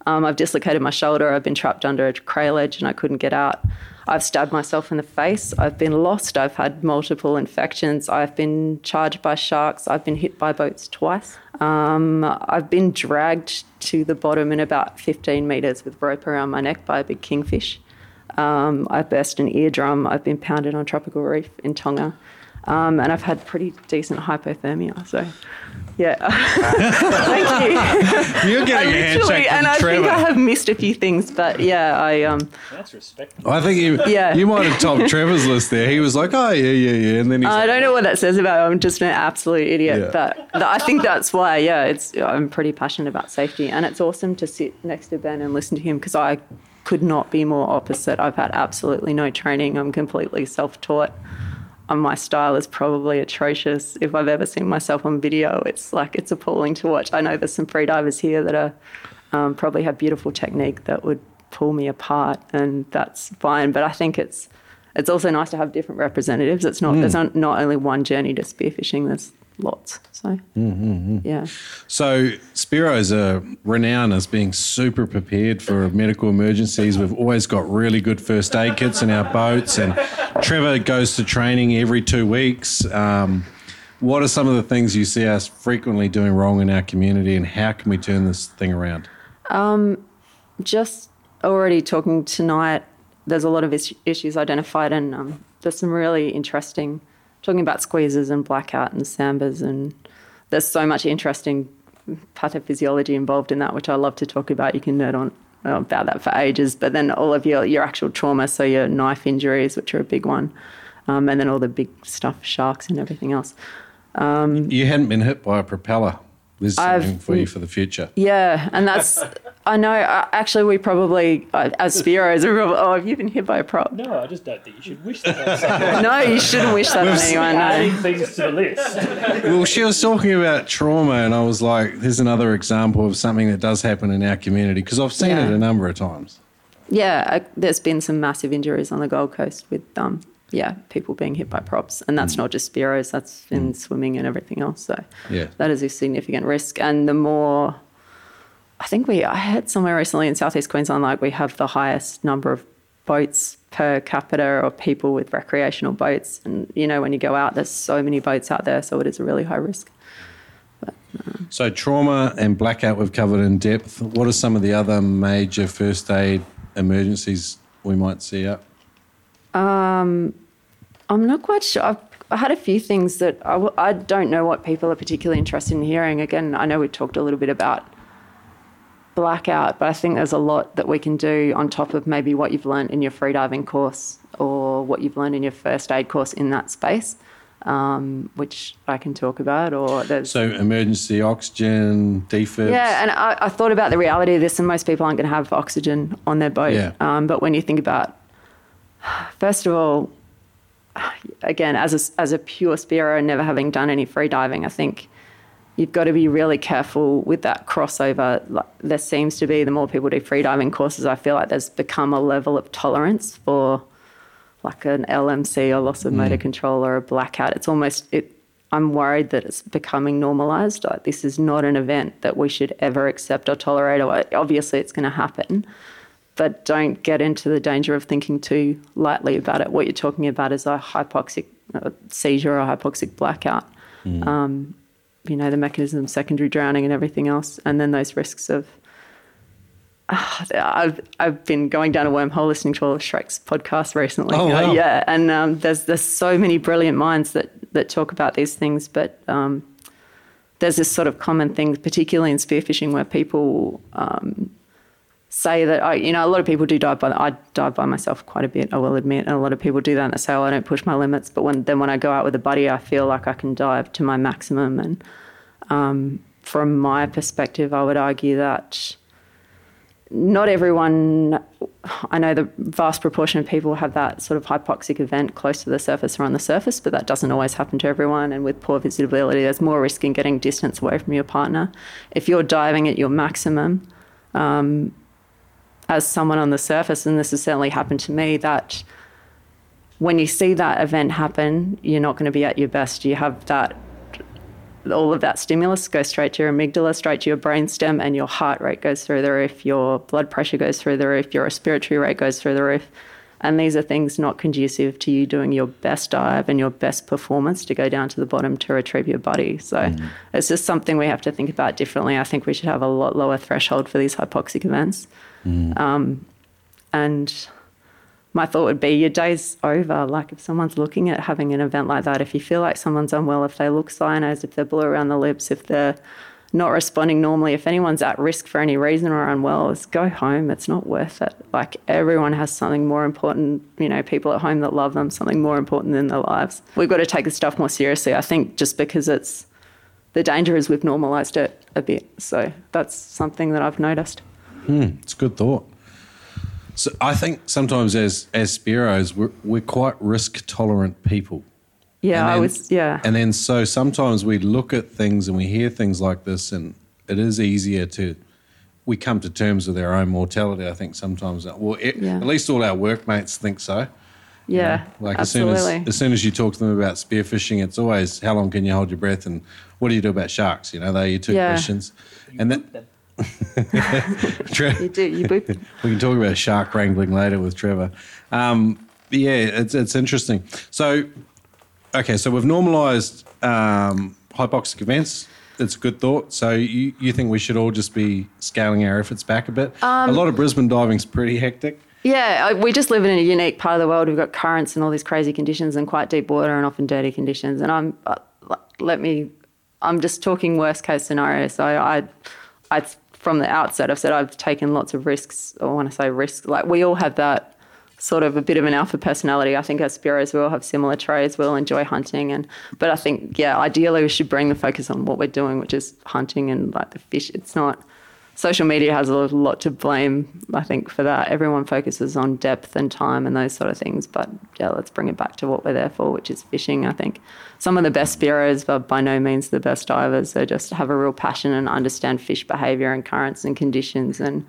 Um, I've dislocated my shoulder. I've been trapped under a crail edge and I couldn't get out. I've stabbed myself in the face. I've been lost. I've had multiple infections. I've been charged by sharks. I've been hit by boats twice. Um, I've been dragged to the bottom in about 15 metres with rope around my neck by a big kingfish. Um, I burst an eardrum. I've been pounded on tropical reef in Tonga. Um, and I've had pretty decent hypothermia. So, yeah. Thank you. You're getting a handshake from and I Trevor. think I have missed a few things, but yeah, I um, that's respectful. I think you, Yeah. you might have topped Trevor's list there. He was like, oh, yeah, yeah, yeah. And then he's I don't know what that says about. I'm just an absolute idiot, Yeah. but th- I think that's why. Yeah, it's I'm pretty passionate about safety, and it's awesome to sit next to Ben and listen to him because I could not be more opposite. I've had absolutely no training. I'm completely self-taught. Um, my style is probably atrocious. If I've ever seen myself on video, it's like it's appalling to watch. I know there's some freedivers here that are um, probably have beautiful technique that would pull me apart, and that's fine. But I think it's it's also nice to have different representatives. It's not there's not, not only one journey to spearfishing. There's lots. So yeah, So Spiro's are renowned as being super prepared for medical emergencies. We've always got really good first aid kits in our boats, and Trevor goes to training every two weeks. Um, what are some of the things you see us frequently doing wrong in our community, and how can we turn this thing around? just already talking tonight. There's a lot of is- issues identified, and um, there's some really interesting talking about squeezes and blackout and sambas, and there's so much interesting pathophysiology involved in that, which I love to talk about. You can nerd on about that for ages. But then all of your, your actual trauma, so your knife injuries, which are a big one, um, and then all the big stuff, sharks and everything else. You hadn't been hit by a propeller. There's I've- something for you for the future. Yeah, and that's I know. Uh, actually, we probably uh, as Spiros, we're probably, oh, have you been hit by a prop? No, I just don't think you should wish that on someone. No, you shouldn't wish that on anyone. Adding No. things to the list. Well, she was talking about trauma, and I was like, there's another example of something that does happen in our community because I've seen Yeah. it a number of times. Yeah, I, there's been some massive injuries on the Gold Coast with um, yeah, people being hit by props, and that's not just Spiros. That's in swimming and everything else. So Yeah. that is a significant risk. And the more, I think we, I heard somewhere recently in southeast Queensland, like we have the highest number of boats per capita or people with recreational boats. And, you know, when you go out, there's so many boats out there. So it is a really high risk. Uh, so, trauma and blackout we've covered in depth. What are some of the other major first aid emergencies we might see up? Um, I'm not quite sure. I've, I had a few things that I, w- I don't know what people are particularly interested in hearing. Again, I know we talked a little bit about blackout, but I think there's a lot that we can do on top of maybe what you've learned in your freediving course or what you've learned in your first aid course in that space, um, which I can talk about. Or there's So, emergency oxygen, defibs. yeah, and I, I thought about the reality of this, and most people aren't going to have oxygen on their boat. Yeah. Um, but when you think about, first of all, again, as a, as a pure spearer never having done any free diving, I think you've got to be really careful with that crossover. Like, there seems to be, the more people do free diving courses, I feel like there's become a level of tolerance for like an LMC or loss of motor control or a blackout. It's almost it. I'm worried that it's becoming normalised. Like this is not an event that we should ever accept or tolerate. Or obviously, it's going to happen, but don't get into the danger of thinking too lightly about it. What you're talking about is a hypoxic seizure or hypoxic blackout. Um, you know the mechanism of secondary drowning and everything else, and then those risks of I've I've been going down a wormhole listening to all of Shrek's podcasts recently. Oh, Uh, wow. yeah, and um, there's there's so many brilliant minds that that talk about these things, but um, there's this sort of common thing, particularly in spearfishing, where people um, say that I, you know, a lot of people do dive by. I dive by myself quite a bit. I will admit, and a lot of people do that and say, "Oh, I don't push my limits." But when then when I go out with a buddy, I feel like I can dive to my maximum. And um, from my perspective, I would argue that not everyone, I know the vast proportion of people have that sort of hypoxic event close to the surface or on the surface, but that doesn't always happen to everyone. And with poor visibility, there's more risk in getting distance away from your partner. If you're diving at your maximum, um, as someone on the surface, and this has certainly happened to me, that when you see that event happen, you're not going to be at your best. You have that all of that stimulus goes straight to your amygdala, straight to your brainstem, and your heart rate goes through the roof, your blood pressure goes through the roof, your respiratory rate goes through the roof. And these are things not conducive to you doing your best dive and your best performance to go down to the bottom to retrieve your body. So mm. it's just something we have to think about differently. I think we should have a lot lower threshold for these hypoxic events. Um, and my thought would be your day's over. Like if someone's looking at having an event like that, if you feel like someone's unwell, if they look cyanosed, if they're blue around the lips, if they're not responding normally, if anyone's at risk for any reason or unwell, is go home. It's not worth it. Like everyone has something more important, you know, people at home that love them, something more important than their lives. We've got to take this stuff more seriously. I think just because it's the danger is we've normalized it a bit. So that's something that I've noticed. Hmm, it's a good thought. So I think sometimes as as Spearos, we're, we're quite risk tolerant people. Yeah, And I then- was, yeah. And then so sometimes we look at things and we hear things like this, and it is easier to. We come to terms with our own mortality. I think sometimes. Well, it, Yeah. at least all our workmates think so. yeah, Like absolutely. as soon as as soon as you talk to them about spearfishing, it's always how long can you hold your breath and what do you do about sharks? You know, they're your two Yeah. questions. And then You do, you boop. we can talk about shark wrangling later with Trevor. Um, yeah, it's it's interesting. So, okay, so we've normalised um, hypoxic events. It's a good thought. So you, you think we should all just be scaling our efforts back a bit? Um, a lot of Brisbane diving's pretty hectic. Yeah, we just live in a unique part of the world. We've got currents and all these crazy conditions and quite deep water and often dirty conditions. And I'm, uh, let me, I'm just talking worst case scenario. So I, I from the outset, I've said I've taken lots of risks. Or when I say risks, like we all have that sort of a bit of an alpha personality. I think as Spiros we all have similar traits. We all enjoy hunting, and but I think yeah, ideally we should bring the focus on what we're doing, which is hunting and like the fish. It's not. Social media has a lot to blame, I think, for that. Everyone focuses on depth and time and those sort of things. But yeah, let's bring it back to what we're there for, which is fishing. I think some of the best Spiros are by no means the best divers. They just have a real passion and understand fish behaviour and currents and conditions and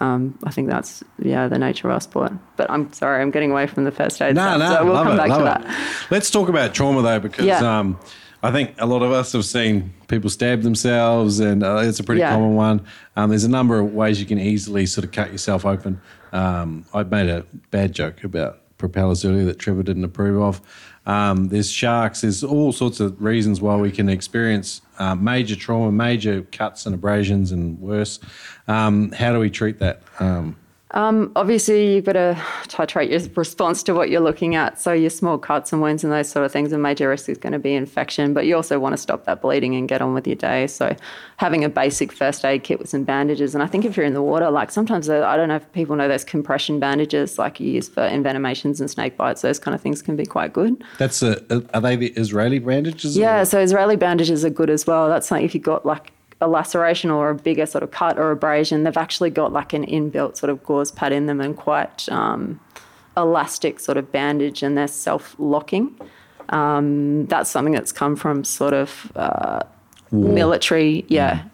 um, I think that's yeah the nature of our sport. But I'm sorry, I'm getting away from the first aid. No, stuff, no, so we'll come it, back to love that. Let's talk about trauma though, because Yeah. um, I think a lot of us have seen people stab themselves, and uh, it's a pretty Yeah. common one. Um, there's a number of ways you can easily sort of cut yourself open. Um, I made a bad joke about propellers earlier that Trevor didn't approve of. Um, there's sharks. There's all sorts of reasons why we can experience uh, major trauma, major cuts and abrasions, and worse. Um, how do we treat that? Um, Obviously, you've got to titrate your response to what you're looking at. So your small cuts and wounds and those sort of things, a major risk is going to be infection. But you also want to stop that bleeding and get on with your day. So having a basic first aid kit with some bandages. And I think if you're in the water, like sometimes uh, I don't know if people know those compression bandages, like you use for envenomations and snake bites. Those kind of things can be quite good. that's a, are they the Israeli bandages? or- Yeah, so Israeli bandages are good as well. That's like if you've got like a laceration or a bigger sort of cut or abrasion, they've actually got like an inbuilt sort of gauze pad in them and quite um, elastic sort of bandage, and they're self locking. Um, that's something that's come from sort of uh, military, yeah.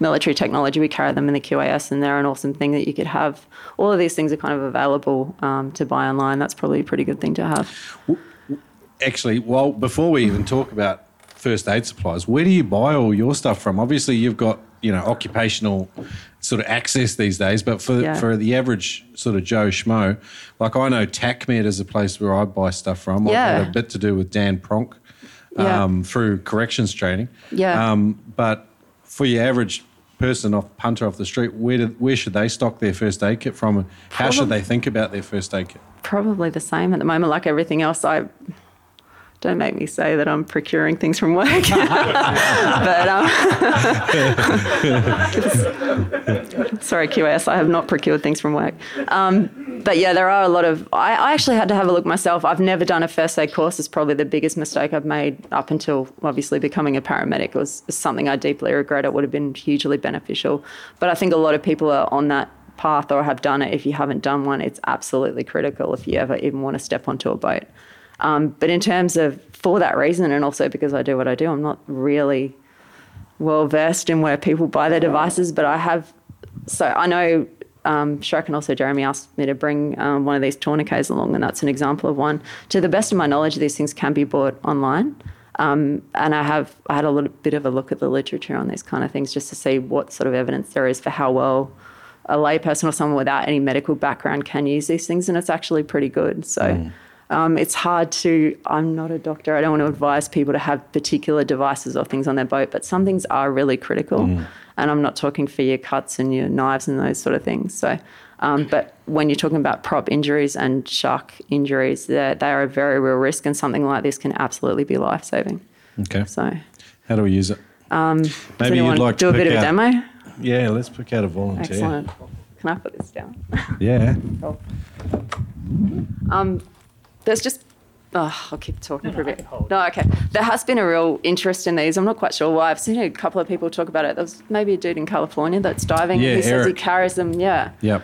Military technology, we carry them in the QAS, and they're an awesome thing that you could have. All of these things are kind of available um, to buy online. That's probably a pretty good thing to have. actually, well, before we even talk about first aid supplies, where do you buy all your stuff from? Obviously, you've got you know occupational sort of access these days, but for Yeah. for the average sort of Joe schmo, like I know TACMed is a place where I buy stuff from. I've Yeah. had a bit to do with Dan Pronk Yeah. um, through corrections training. Yeah. Um, but for your average person off punter off the street, where did, where should they stock their first aid kit from? And how should they think about their first aid kit? probably the same at the moment. Like everything else, I don't make me say that I'm procuring things from work, but um, sorry, QS, I have not procured things from work. Um, but yeah, there are a lot of. I, I actually had to have a look myself. I've never done a first aid course. It's probably the biggest mistake I've made up until obviously becoming a paramedic. It was something I deeply regret. It would have been hugely beneficial. But I think a lot of people are on that path or have done it. If you haven't done one, it's absolutely critical if you ever even want to step onto a boat. Um, but in terms of for that reason, and also because I do what I do, I'm not really well versed in where people buy their devices, but I have. So I know um, Shrek and also Jeremy asked me to bring um, one of these tourniquets along, and that's an example of one. To the best of my knowledge, these things can be bought online. Um, and I have I had a little bit of a look at the literature on these kind of things just to see what sort of evidence there is for how well a layperson or someone without any medical background can use these things, and it's actually pretty good. So. Um, it's hard to, I'm not a doctor, I don't want to advise people to have particular devices or things on their boat, but some things are really critical. And I'm not talking for your cuts and your knives and those sort of things. So, um, but when you're talking about prop injuries and shark injuries, they're, a very real risk, and something like this can absolutely be life saving. Okay. So, How do we use it? Um, Maybe you'd like do to a bit pick of a demo? Yeah, let's pick out a volunteer. Excellent. Can I put this down? Yeah. Cool. Um, there's just. Oh, I'll keep talking for a no, I bit. No, okay. There has been a real interest in these. I'm not quite sure why. I've seen a couple of people talk about it. There's maybe a dude in California that's diving. Yeah, he says he carries them. Yeah. Yep.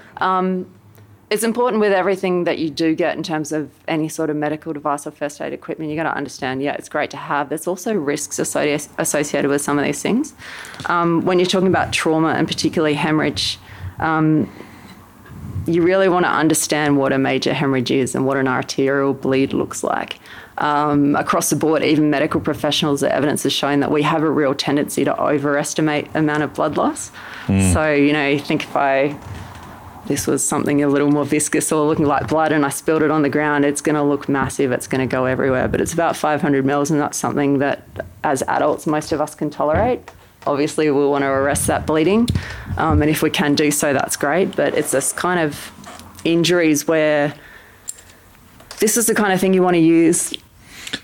It's important with everything that you do get in terms of any sort of medical device or first aid equipment. You got to understand, yeah, it's great to have. There's also risks associ- associated with some of these things. Um, when you're talking about trauma and particularly hemorrhage, um, you really want to understand what a major hemorrhage is and what an arterial bleed looks like. Um, across the board, even medical professionals, the evidence has shown that we have a real tendency to overestimate amount of blood loss. So, you know, you think if I this was something a little more viscous or looking like blood and I spilled it on the ground, it's going to look massive. It's going to go everywhere. But it's about 500 mils, and that's something that as adults, most of us can tolerate. Obviously, we'll want to arrest that bleeding. Um, and if we can do so, that's great. But it's this kind of injuries where this is the kind of thing you want to use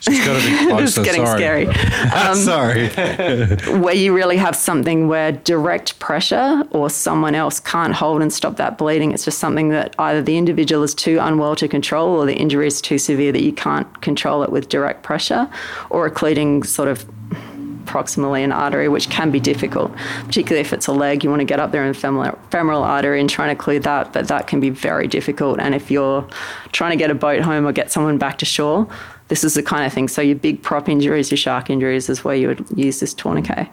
She's got to be closer. it's getting sorry. scary. Um, sorry. where you really have something where direct pressure or someone else can't hold and stop that bleeding. It's just something that either the individual is too unwell to control or the injury is too severe that you can't control it with direct pressure or occluding sort of proximally an artery, which can be difficult, particularly if it's a leg. You want to get up there in the femoral, femoral artery and try and clear that, but that can be very difficult. And if you're trying to get a boat home or get someone back to shore, this is the kind of thing. So your big prop injuries, your shark injuries, is where you would use this tourniquet.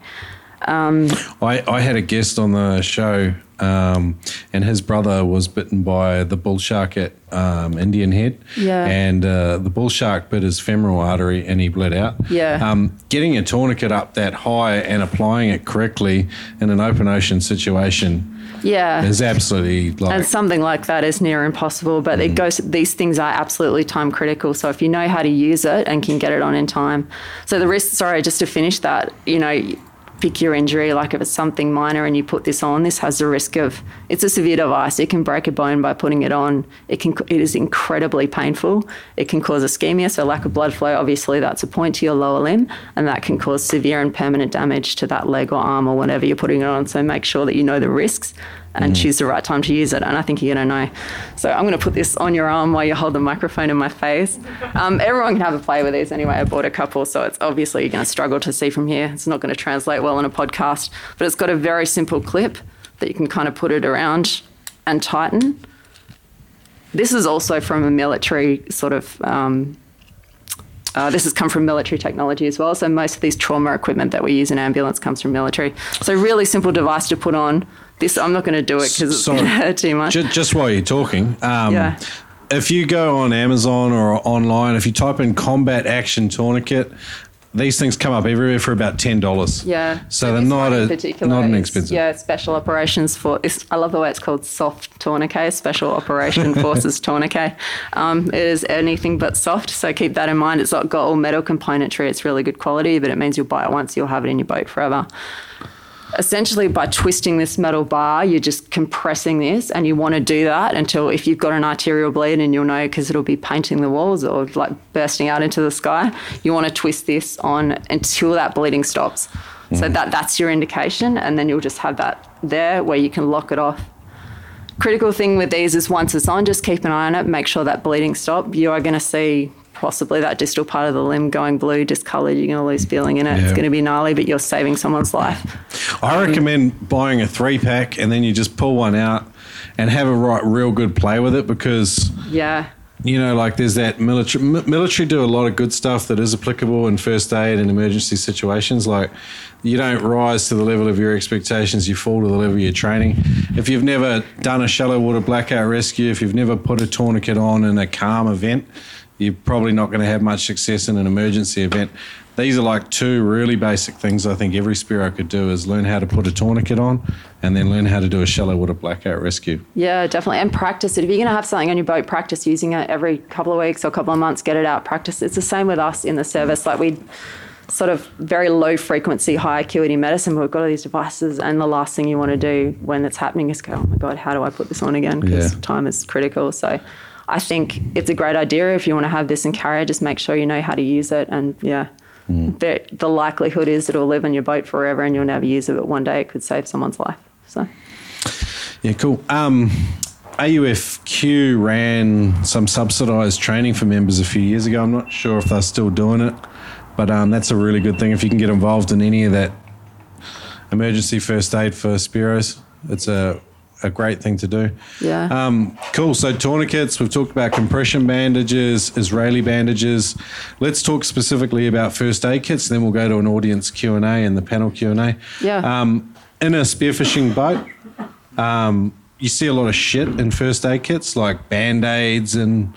I, I had a guest on the show, um, and his brother was bitten by the bull shark at um, Indian Head. Yeah. And uh, the bull shark bit his femoral artery and he bled out. Yeah. Um, getting a tourniquet up that high and applying it correctly in an open ocean situation Yeah. is absolutely like. and something like that is near impossible but it goes these things are absolutely time critical so if you know how to use it and can get it on in time so the risk sorry just to finish that you know pick your injury like if it's something minor and you put this on this has the risk of it's a severe device it can break a bone by putting it on it can it is incredibly painful it can cause ischemia so lack of blood flow obviously that's a point to your lower limb and that can cause severe and permanent damage to that leg or arm or whatever you're putting it on so make sure that you know the risks and choose the right time to use it. And I think you're going to know. So I'm going to put this on your arm while you hold the microphone in my face. Um, everyone can have a play with these anyway. I bought a couple, so it's obviously you're going to struggle to see from here. It's not going to translate well on a podcast, but it's got a very simple clip that you can kind of put it around and tighten. This is also from a military sort of. Um, uh, this has come from military technology as well. So most of these trauma equipment that we use in ambulance comes from military. So really simple device to put on. This I'm not going to do it because it's going to hurt too much. Just, just while you're talking, um, Yeah. if you go on Amazon or online, if you type in combat action tourniquet, these things come up everywhere for about ten dollars. Yeah. so they're not a not is- inexpensive. Yeah, special operations for. It's, I love the way it's called soft tourniquet, special operation forces tourniquet. Um, it is anything but soft, so keep that in mind. It's not got all metal componentry. It's really good quality, but it means you'll buy it once, you'll have it in your boat forever. Essentially, by twisting this metal bar, you're just compressing this, and you want to do that until if you've got an arterial bleed, and you'll know because it'll be painting the walls or like bursting out into the sky. You want to twist this on until that bleeding stops. So mm. that that's your indication, and then you'll just have that there where you can lock it off. Critical thing with these is once it's on, just keep an eye on it, make sure that bleeding stop. You are going to see possibly that distal part of the limb going blue, discolored. You're going to lose feeling in it. Yeah. It's going to be gnarly, but you're saving someone's life. I recommend buying a three pack and then you just pull one out and have a right real good play with it because Yeah. you know like there's that military mi- military do a lot of good stuff that is applicable in first aid and emergency situations like you don't rise to the level of your expectations you fall to the level of your training if you've never done a shallow water blackout rescue if you've never put a tourniquet on in a calm event you're probably not going to have much success in an emergency event these are like two really basic things I think every Spiro could do is learn how to put a tourniquet on and then learn how to do a shallow water blackout rescue. Yeah, definitely. And practice it. If you're going to have something on your boat, practice using it every couple of weeks or couple of months, get it out, practice. It's the same with us in the service. Like we sort of very low frequency, high acuity medicine, but we've got all these devices. And the last thing you want to do when it's happening is go, oh my God, how do I put this on again? Because Yeah. time is critical. So I think it's a great idea. If you want to have this in carrier, just make sure you know how to use it. And yeah. The, the likelihood is it'll live on your boat forever and you'll never use it, but one day it could save someone's life. So Yeah, cool. Um, AUFQ ran some subsidised training for members a few years ago. I'm not sure if they're still doing it, but um, that's a really good thing if you can get involved in any of that emergency first aid for Spiros. It's a, a great thing to do. yeah. Um, cool. So tourniquets. We've talked about compression bandages, Israeli bandages. Let's talk specifically about first aid kits. and Then we'll go to an audience Q and A and the panel Q and A. Yeah. Um, in a spearfishing boat, um, you see a lot of shit in first aid kits, like band aids and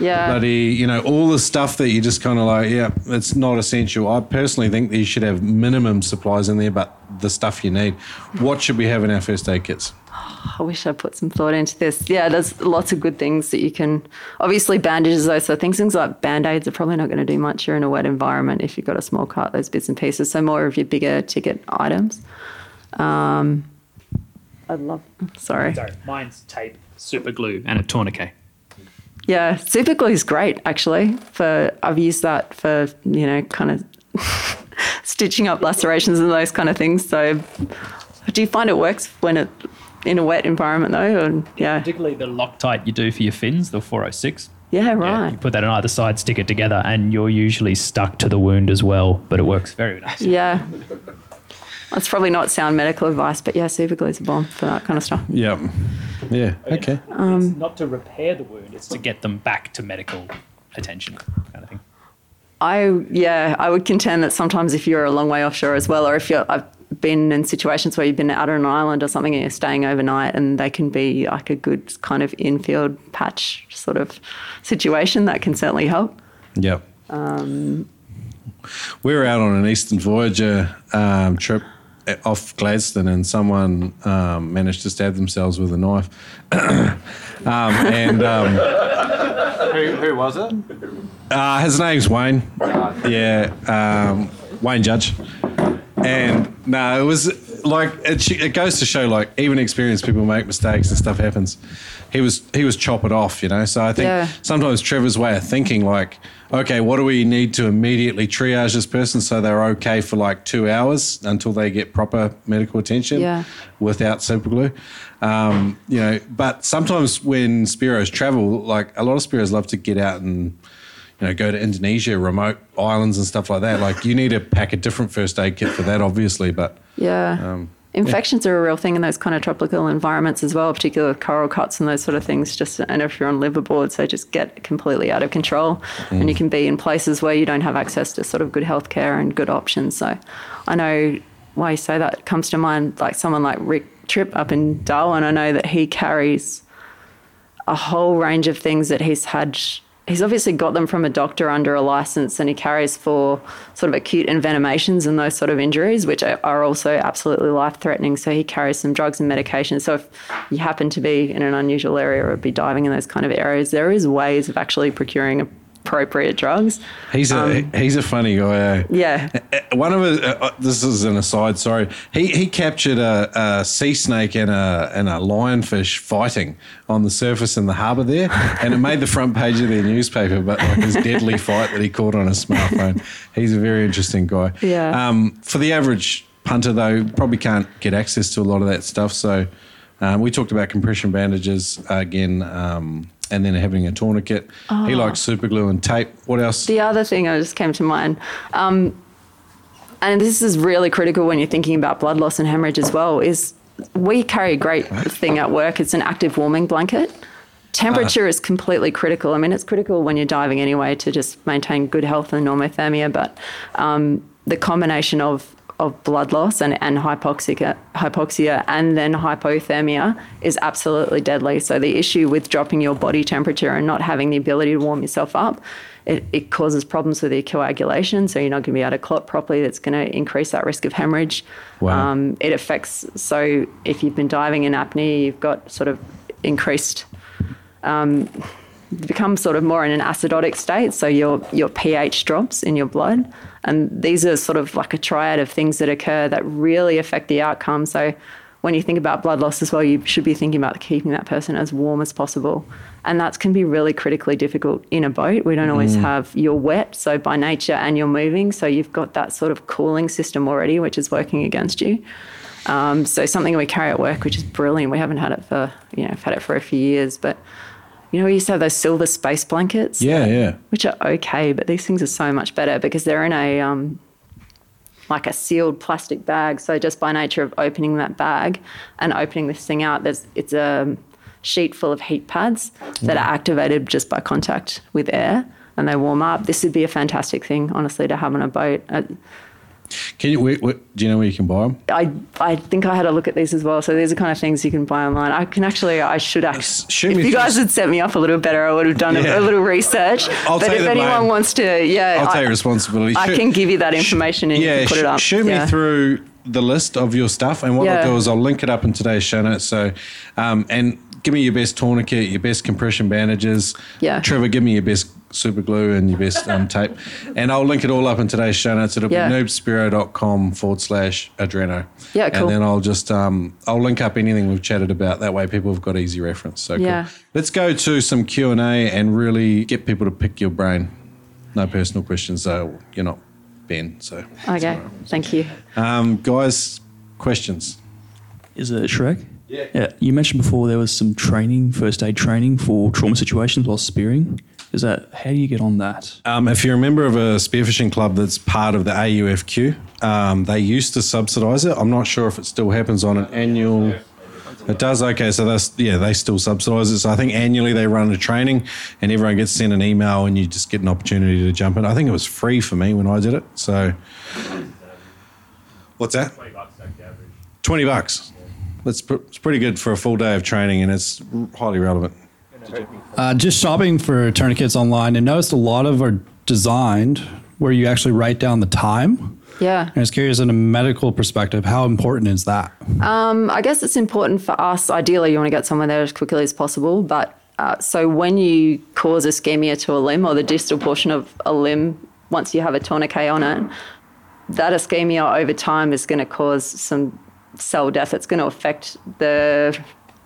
yeah. bloody, you know, all the stuff that you just kind of like, yeah, it's not essential. I personally think that you should have minimum supplies in there, but the stuff you need. What should we have in our first aid kits? I wish I put some thought into this. Yeah, there's lots of good things that you can. Obviously, bandages, those sort of things. Things like band aids are probably not going to do much. You're in a wet environment if you've got a small cart, those bits and pieces. So, more of your bigger ticket items. Um, I'd love. Sorry. Sorry, mine's tape, super glue, and a tourniquet. Yeah, super glue is great actually. For I've used that for you know kind of stitching up lacerations and those kind of things. So, do you find it works when it in a wet environment though? Or, yeah, Particularly the Loctite you do for your fins, the 406. yeah, Yeah, right. you put that on either side, stick it together, and you're usually stuck to the wound as well. But it works very nice. Yeah. That's probably not sound medical advice, but yeah, super glue's a bomb for that kind of stuff. Yeah. Yeah. Okay. it's um, not to repair the wound; it's to get them back to medical attention, kind of thing. I yeah, I would contend that sometimes if you're a long way offshore as well, or if you're I've been in situations where you've been out on an island or something and you're staying overnight, and they can be like a good kind of infield patch sort of situation that can certainly help. Yeah. we were out on an Eastern Voyager um, trip off Gladstone, and someone um, managed to stab themselves with a knife. um, and um, Who, who was it? uh, his name's Wayne. Yeah, um, Wayne Judge. And no, it was like it, it goes to show like even experienced people make mistakes and stuff happens. He was he was chop it off, you know. So I think Yeah. sometimes Trevor's way of thinking like, okay, what do we need to immediately triage this person so they're okay for like two hours until they get proper medical attention Yeah. without super glue. Um, you know, but sometimes when Spiros travel, like a lot of Spiros love to get out and you know, go to Indonesia, remote islands and stuff like that. Like you need to pack a different first aid kit for that, obviously. But Yeah. Um, Infections are a real thing in those kind of tropical environments as well, particularly with coral cuts and those sort of things. Just and if you're on liveaboard, so just get completely out of control, and you can be in places where you don't have access to sort of good healthcare and good options. So, I know why you say that it comes to mind, like someone like Rick Tripp up in Darwin. I know that he carries a whole range of things that he's had. He's obviously got them from a doctor under a license, and he carries for sort of acute envenomations and those sort of injuries, which are also absolutely life threatening. So he carries some drugs and medications. So if you happen to be in an unusual area or be diving in those kind of areas, there is ways of actually procuring appropriate drugs. he's a he's a funny guy. eh? Yeah. Uh, One of his, uh, uh, this is an aside. Sorry, he he captured a, a sea snake and a and a lionfish fighting on the surface in the harbour there, and it made the front page of their newspaper. But like his deadly fight that he caught on his smartphone, he's a very interesting guy. Yeah. Um, for the average punter, though, probably can't get access to a lot of that stuff. So um, we talked about compression bandages again. Um, and then having a tourniquet. He likes super glue and tape. What else? The other thing that just came to mind, um, and this is really critical when you're thinking about blood loss and hemorrhage as well, is we carry a great thing at work. It's an active warming blanket. Temperature is completely critical. I mean, it's critical when you're diving anyway to just maintain good health and normothermia, but um, the combination of of blood loss and, and hypoxia, hypoxia and then hypothermia is absolutely deadly. So the issue with dropping your body temperature and not having the ability to warm yourself up, it, it causes problems with your coagulation. So you're not going to be able to clot properly. That's going to increase that risk of hemorrhage. Wow. Um, it affects, so if you've been diving in apnea, you've got sort of increased become sort of more in an acidotic state, so your your pH drops in your blood, and these are sort of like a triad of things that occur that really affect the outcome. So when you think about blood loss as well, you should be thinking about keeping that person as warm as possible, and that can be really critically difficult in a boat. We don't always have you're wet, so by nature, and you're moving, so you've got that sort of cooling system already, which is working against you. Um, so something we carry at work, which is brilliant. We haven't had it for you know, I've had it for a few years, but you know, we used to have those silver space blankets, Yeah, yeah. which are okay, but these things are so much better because they're in a um, like a sealed plastic bag. So just by nature of opening that bag and opening this thing out, there's it's a sheet full of heat pads that are activated just by contact with air, and they warm up. This would be a fantastic thing, honestly, to have on a boat. Can you? Wait, wait, do you know where you can buy them? I I think I had a look at these as well. So these are kind of things you can buy online. I can actually, I should actually. shoot if you guys had set me up a little better, I would have done Yeah. a, a little research. I'll but if anyone blame. wants to, yeah, I'll I, take responsibility. I Shoot- can give you that information and you yeah, can put sh- it up. shoot Yeah. me through the list of your stuff, and what Yeah. I'll do is I'll link it up in today's show notes. So, um, and give me your best tourniquet, your best compression bandages. Yeah. Trevor, give me your best super glue and your best um, tape. And I'll link it all up in today's show notes. It'll Yeah. be noobspiro.com forward slash Adriana. Yeah, cool. And then I'll just, um, I'll link up anything we've chatted about. That way people have got easy reference. So cool. Yeah. Let's go to some Q&A and really get people to pick your brain. No personal questions though. You're not Ben, so. Okay, thank you. Um, guys, questions? Is it Shrek? Yeah. Yeah. You mentioned before there was some training, first aid training for trauma situations while spearing. Is that how do you get on that? Um, if you're a member of a spearfishing club that's part of the AUFQ, um, they used to subsidise it. I'm not sure if it still happens on an annual. It does. Okay, so that's yeah, they still subsidise it. So I think annually they run a training, and everyone gets sent an email, and you just get an opportunity to jump in. I think it was free for me when I did it. So what's that? Twenty bucks. That's pr- it's pretty good for a full day of training, and it's highly relevant. Uh, just shopping for tourniquets online and noticed a lot of are designed where you actually write down the time. Yeah. And I was curious, in a medical perspective, how important is that? Um, I guess it's important for us. Ideally, you want to get someone there as quickly as possible. But uh, so when you cause ischemia to a limb or the distal portion of a limb, once you have a tourniquet on it, that ischemia over time is going to cause some cell death. It's going to affect the,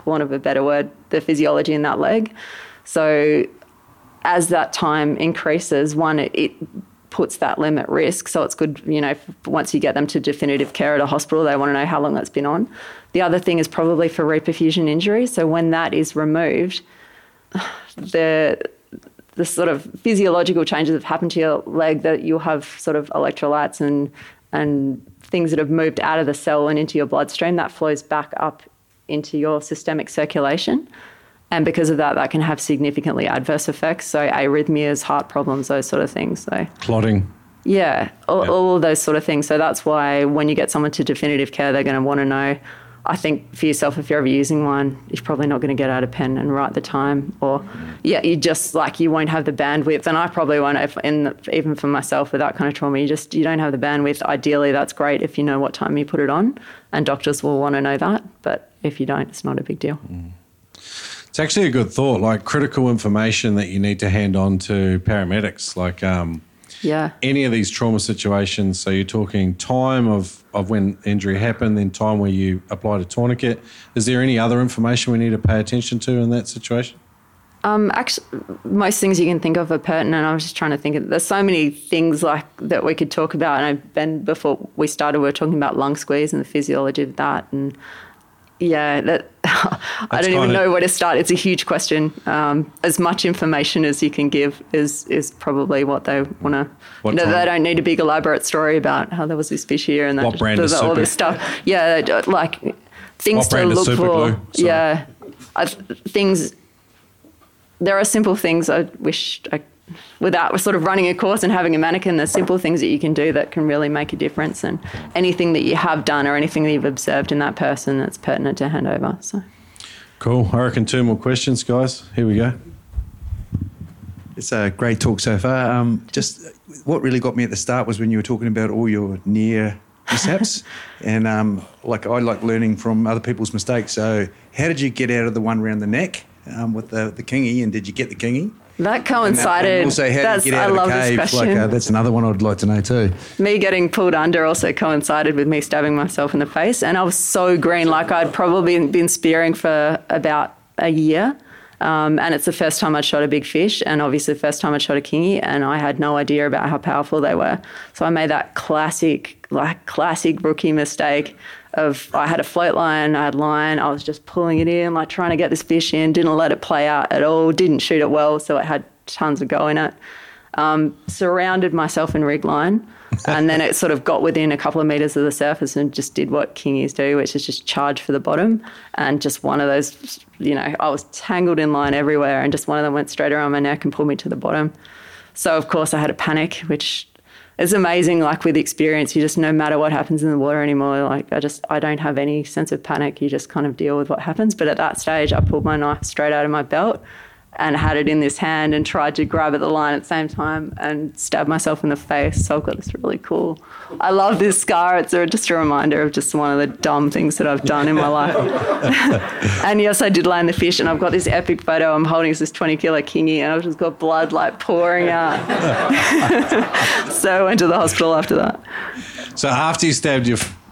want of a better word, the physiology in that leg. So as that time increases, one, it, it puts that limb at risk. So it's good, you know, once you get them to definitive care at a hospital, they want to know how long that's been on. The other thing is probably for reperfusion injury. So when that is removed, the the sort of physiological changes that have happened to your leg that you'll have sort of electrolytes and and things that have moved out of the cell and into your bloodstream that flows back up into your systemic circulation. And because of that, that can have significantly adverse effects. So arrhythmias, heart problems, those sort of things. So Clotting. yeah, all, all of those sort of things. So that's why when you get someone to definitive care, they're going to want to know. I think for yourself, if you're ever using one, you're probably not going to get out a pen and write the time, or yeah, you just like you won't have the bandwidth. And I probably won't. If, in even for myself with that kind of trauma, you just you don't have the bandwidth. Ideally, that's great if you know what time you put it on, and doctors will want to know that. But if you don't, it's not a big deal. It's actually a good thought, like critical information that you need to hand on to paramedics, like um, Yeah. any of these trauma situations. So you're talking time of, of when injury happened, then time where you applied a tourniquet. Is there any other information we need to pay attention to in that situation? Um, actually, most things you can think of are pertinent. I was just trying to think. Of, there's so many things like that we could talk about. And I, Ben, before we started, we were talking about lung squeeze and the physiology of that. And yeah, that I don't even know where to start. It's a huge question. Um, as much information as you can give is is probably what they want to. You know, they don't need a big elaborate story about how there was this fish here and that. What brand all this stuff. Yeah, like things What to look for. Glue? Sorry. Yeah, I, things there are simple things I wish I, without sort of running a course and having a mannequin, there's simple things that you can do that can really make a difference. And anything that you have done or anything that you've observed in that person that's pertinent to hand over. So Cool. I reckon two more questions, guys. Here we go. It's a great talk so far. Um, just what really got me at the start was when you were talking about all your near mishaps, and um, like I like learning from other people's mistakes. So, how did you get out of the one round the neck um, with the the kingy, and did you get the kingy? That coincided. And also, how that's, did you get I out of love the cave? Like, uh, that's another one I'd like to know too. me getting pulled under also coincided with me stabbing myself in the face, and I was so green, like I'd probably been spearing for about a year. Um, and it's the first time I'd shot a big fish, and obviously the first time I'd shot a kingy, and I had no idea about how powerful they were. So I made that classic, like classic rookie mistake of I had a float line, I had line, I was just pulling it in, like trying to get this fish in, didn't let it play out at all, didn't shoot it well, so it had tons of go in it um, surrounded myself in rig line, and then it sort of got within a couple of meters of the surface and just did what kingies do, which is just charge for the bottom. And just one of those, you know, I was tangled in line everywhere, and just one of them went straight around my neck and pulled me to the bottom. So of course I had a panic, which is amazing. Like with experience, you just no matter what happens in the water anymore. Like I just I don't have any sense of panic. You just kind of deal with what happens. But at that stage, I pulled my knife straight out of my belt and had it in this hand and tried to grab at the line at the same time and stab myself in the face. So I've got this really cool. I love this scar. It's a, just a reminder of just one of the dumb things that I've done in my life. and yes, I did land the fish, and I've got this epic photo. I'm holding this 20 kilo kingy, and I've just got blood like pouring out. so I went to the hospital after that. So after you stabbed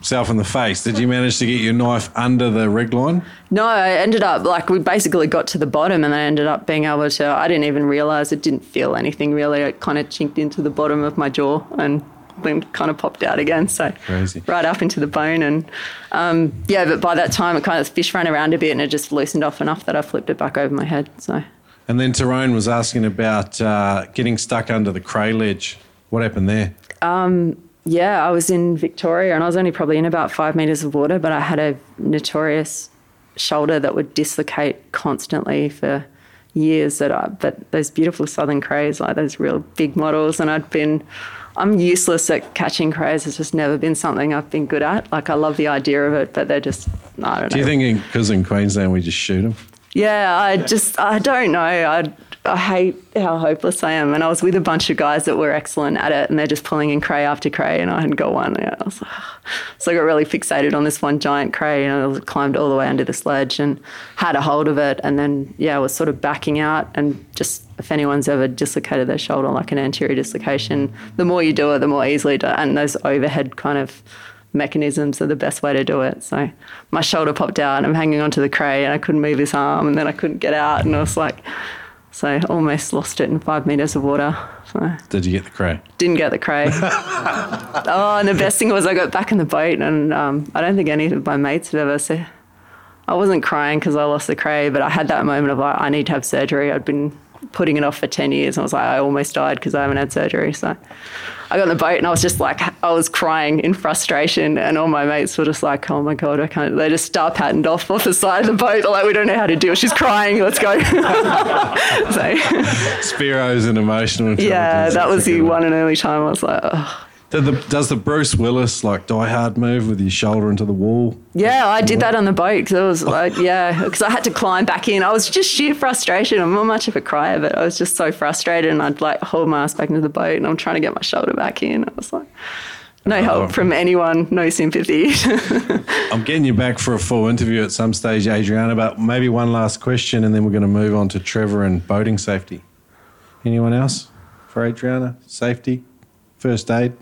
yourself in the face, did you manage to get your knife under the rig line? No, I ended up like we basically got to the bottom, and I ended up being able to. I didn't even realize it didn't feel anything really. It kind of chinked into the bottom of my jaw and then kind of popped out again. So Crazy. right up into the bone, and um, yeah. But by that time, it kind of fish ran around a bit, and it just loosened off enough that I flipped it back over my head. So And then Tyrone was asking about uh, getting stuck under the cray ledge. What happened there? Um, yeah, I was in Victoria and I was only probably in about five meters of water, but I had a notorious shoulder that would dislocate constantly for years. That I, but those beautiful southern crays, like those real big models, and I'd been. I'm useless at catching crays. It's just never been something I've been good at. Like I love the idea of it, but they're just I don't know. Do you think because in, Queensland we just shoot them? Yeah, I just I don't know. I I hate how hopeless I am. And I was with a bunch of guys that were excellent at it, and they're just pulling in cray after cray, and I hadn't got one. Yeah, I was so I got really fixated on this one giant cray, and I climbed all the way under the sledge and had a hold of it, and then yeah, I was sort of backing out, and just if anyone's ever dislocated their shoulder like an anterior dislocation, the more you do it, the more easily do it, and those overhead kind of mechanisms are the best way to do it. So my shoulder popped out and I'm hanging onto the cray and I couldn't move this arm and then I couldn't get out and I was like, so I almost lost it in five meters of water. So Did you get the cray? didn't get the cray. oh, and the best thing was I got back in the boat and um, I don't think any of my mates had ever said, I wasn't crying because I lost the cray, but I had that moment of like, I need to have surgery. I'd been putting it off for 10 years and I was like, I almost died because I haven't had surgery. So I got on the boat and I was just like, I was crying in frustration, and all my mates were just like, "Oh my god, I can't." They just star patterned off off the side of the boat, They're like, "We don't know how to deal. She's crying. Let's go." so Spiro's an emotional. yeah, that was the one and only time I was like, oh. The, does the Bruce Willis like die hard move with your shoulder into the wall? Yeah, I did that on the boat because it was like, yeah, because I had to climb back in. I was just sheer frustration. I'm not much of a crier, but I was just so frustrated, and I'd like hold my ass back into the boat, and I'm trying to get my shoulder back in. I was like, no oh, help from anyone, no sympathy. I'm getting you back for a full interview at some stage, Adriana, but maybe one last question and then we're going to move on to Trevor and boating safety. Anyone else for Adriana? Safety? First aid?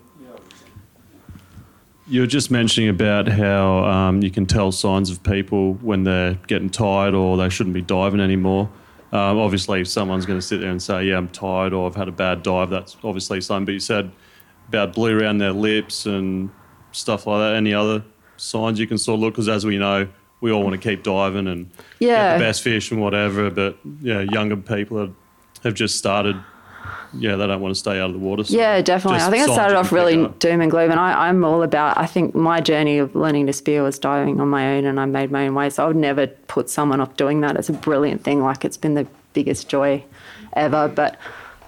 You were just mentioning about how um, you can tell signs of people when they're getting tired or they shouldn't be diving anymore. Um, obviously, if someone's going to sit there and say, "Yeah, I'm tired," or "I've had a bad dive," that's obviously something. But you said about blue around their lips and stuff like that. Any other signs you can sort of look? Because as we know, we all want to keep diving and Yeah. get the best fish and whatever. But yeah, younger people have, have just started. Yeah, they don't want to stay out of the water. so Yeah, definitely. I think I started off really doom and gloom, and I, I'm all about. I think my journey of learning to spear was diving on my own, and I made my own way. So I would never put someone off doing that. It's a brilliant thing. Like it's been the biggest joy ever. But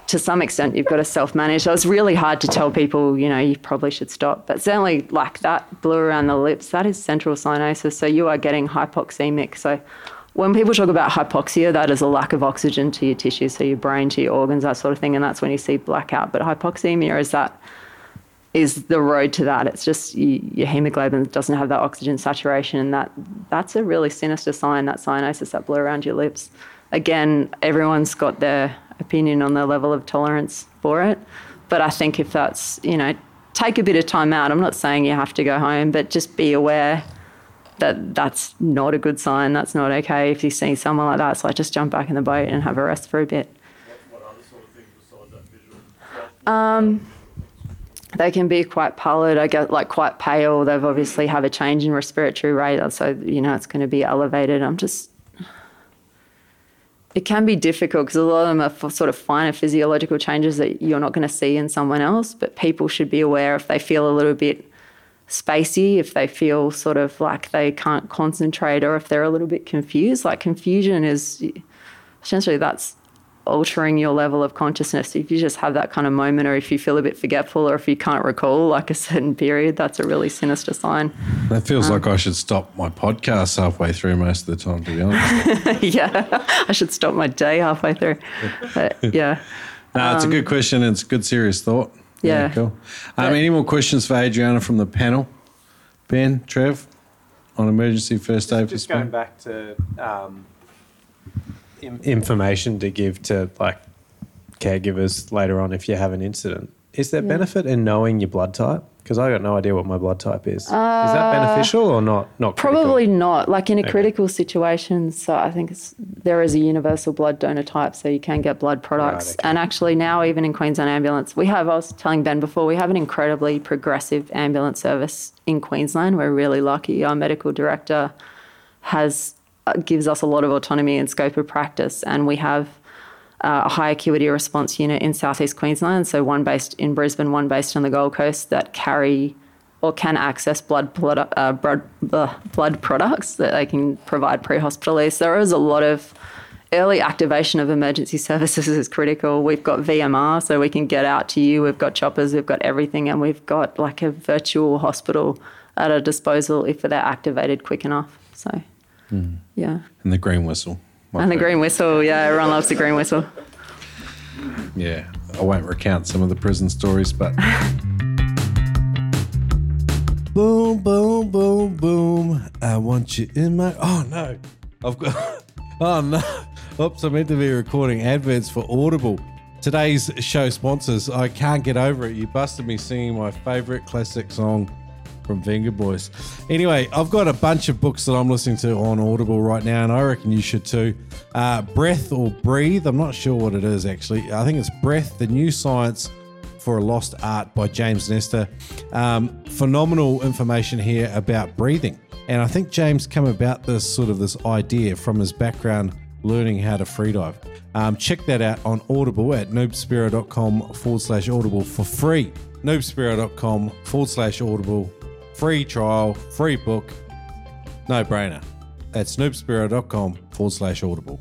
to some extent, you've got to self-manage. So it's really hard to tell people, you know, you probably should stop. But certainly, like that blue around the lips, that is central cyanosis. So you are getting hypoxemic. So when people talk about hypoxia, that is a lack of oxygen to your tissues, so your brain, to your organs, that sort of thing, and that's when you see blackout. But hypoxemia is that is the road to that. It's just you, your hemoglobin doesn't have that oxygen saturation, and that that's a really sinister sign. That cyanosis, that blue around your lips. Again, everyone's got their opinion on the level of tolerance for it, but I think if that's you know, take a bit of time out. I'm not saying you have to go home, but just be aware that that's not a good sign. That's not okay. If you see someone like that, it's like just jump back in the boat and have a rest for a bit. Um, they can be quite pallid, I get like quite pale. They've obviously have a change in respiratory rate, so you know it's going to be elevated. I'm just. It can be difficult because a lot of them are sort of finer physiological changes that you're not going to see in someone else. But people should be aware if they feel a little bit spacey, if they feel sort of like they can't concentrate, or if they're a little bit confused. Like confusion is essentially that's altering your level of consciousness. If you just have that kind of moment, or if you feel a bit forgetful, or if you can't recall like a certain period, that's a really sinister sign. That feels Um, like I should stop my podcast halfway through most of the time, to be honest. yeah, I should stop my day halfway through. But yeah. No, it's a Um, good question. It's a good, serious thought. Yeah. cool. Um, any more questions for Adriana from the panel? Ben, Trev, on emergency first aid for Just spring? going back to um, im- information to give to like caregivers later on if you have an incident. Is there Yeah. benefit in knowing your blood type? Because I got no idea what my blood type is. is Uh, that beneficial or not? Not critical? Probably not. Like in a Okay. critical situation, so I think it's, there is a universal blood donor type, so you can get blood products. And actually, now even in Queensland Ambulance, we have. I was telling Ben before, we have an incredibly progressive ambulance service in Queensland. We're really lucky. Our medical director has uh, gives us a lot of autonomy and scope of practice, and we have uh, a high acuity response unit in southeast Queensland. So one based in Brisbane, one based on the Gold Coast that carry or can access blood blood, uh, blood, uh, blood products that they can provide pre-hospitally. So there is a lot of early activation of emergency services is critical. We've got VMR, so we can get out to you. We've got choppers, we've got everything, and we've got like a virtual hospital at our disposal if they're activated quick enough. So Mm. yeah. And the green whistle. My and the green whistle, yeah, everyone loves the green whistle. Yeah, I won't recount some of the prison stories, but. boom, boom, boom, boom. I want you in my. Oh no, I've got. Oh no. Oops, I meant to be recording adverts for Audible. Today's show sponsors. I can't get over it. You busted me singing my favorite classic song from Vengaboys. Anyway, I've got a bunch of books that I'm listening to on Audible right now, and I reckon you should too. Uh, Breath or Breathe, I'm not sure what it is actually. I think it's Breath, the new science for a lost art by James Nestor. Um, phenomenal information here about breathing. And I think James came about this sort of this idea from his background learning how to freedive. Um, check that out on Audible at noobspiro.com forward slash audible for free. noobspiro.com forward slash audible. Free trial, free book. No brainer. That's noobspiro.com forward slash audible.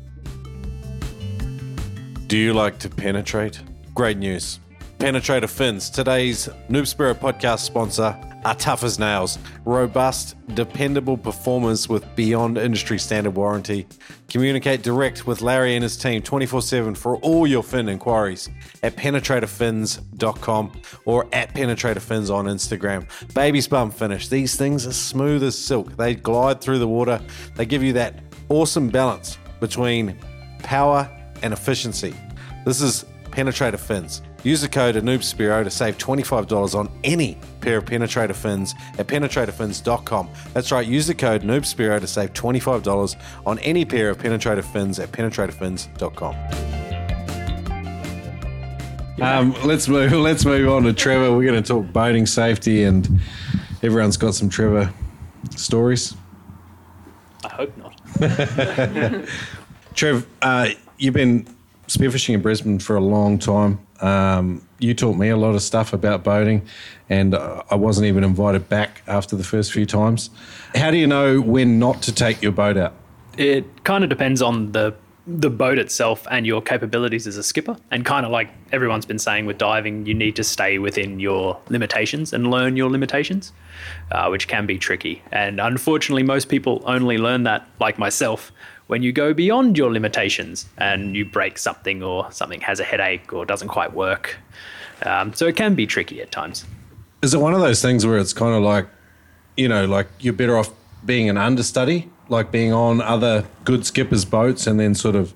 Do you like to penetrate? Great news. Penetrator Fins, today's Noob Spiro podcast sponsor, are tough as nails. Robust, dependable performance with beyond industry standard warranty. Communicate direct with Larry and his team 24 7 for all your fin inquiries at penetratorfins.com or at penetratorfins on Instagram. Baby's bum finish. These things are smooth as silk. They glide through the water. They give you that awesome balance between power and efficiency. This is Penetrator Fins. Use the code AnoobSpiro to save $25 on any pair of Penetrator Fins at penetratorfins.com. That's right, use the code AnoobSpiro to save $25 on any pair of Penetrator Fins at penetratorfins.com. Um, let's move. Let's move on to Trevor. We're going to talk boating safety, and everyone's got some Trevor stories. I hope not. Trev, uh, you've been spearfishing in Brisbane for a long time. Um, you taught me a lot of stuff about boating, and I wasn't even invited back after the first few times. How do you know when not to take your boat out? It kind of depends on the the boat itself and your capabilities as a skipper. And kind of like everyone's been saying with diving, you need to stay within your limitations and learn your limitations, uh, which can be tricky. And unfortunately, most people only learn that, like myself, when you go beyond your limitations and you break something or something has a headache or doesn't quite work. Um, so it can be tricky at times. Is it one of those things where it's kind of like, you know, like you're better off being an understudy, like being on other good skippers' boats and then sort of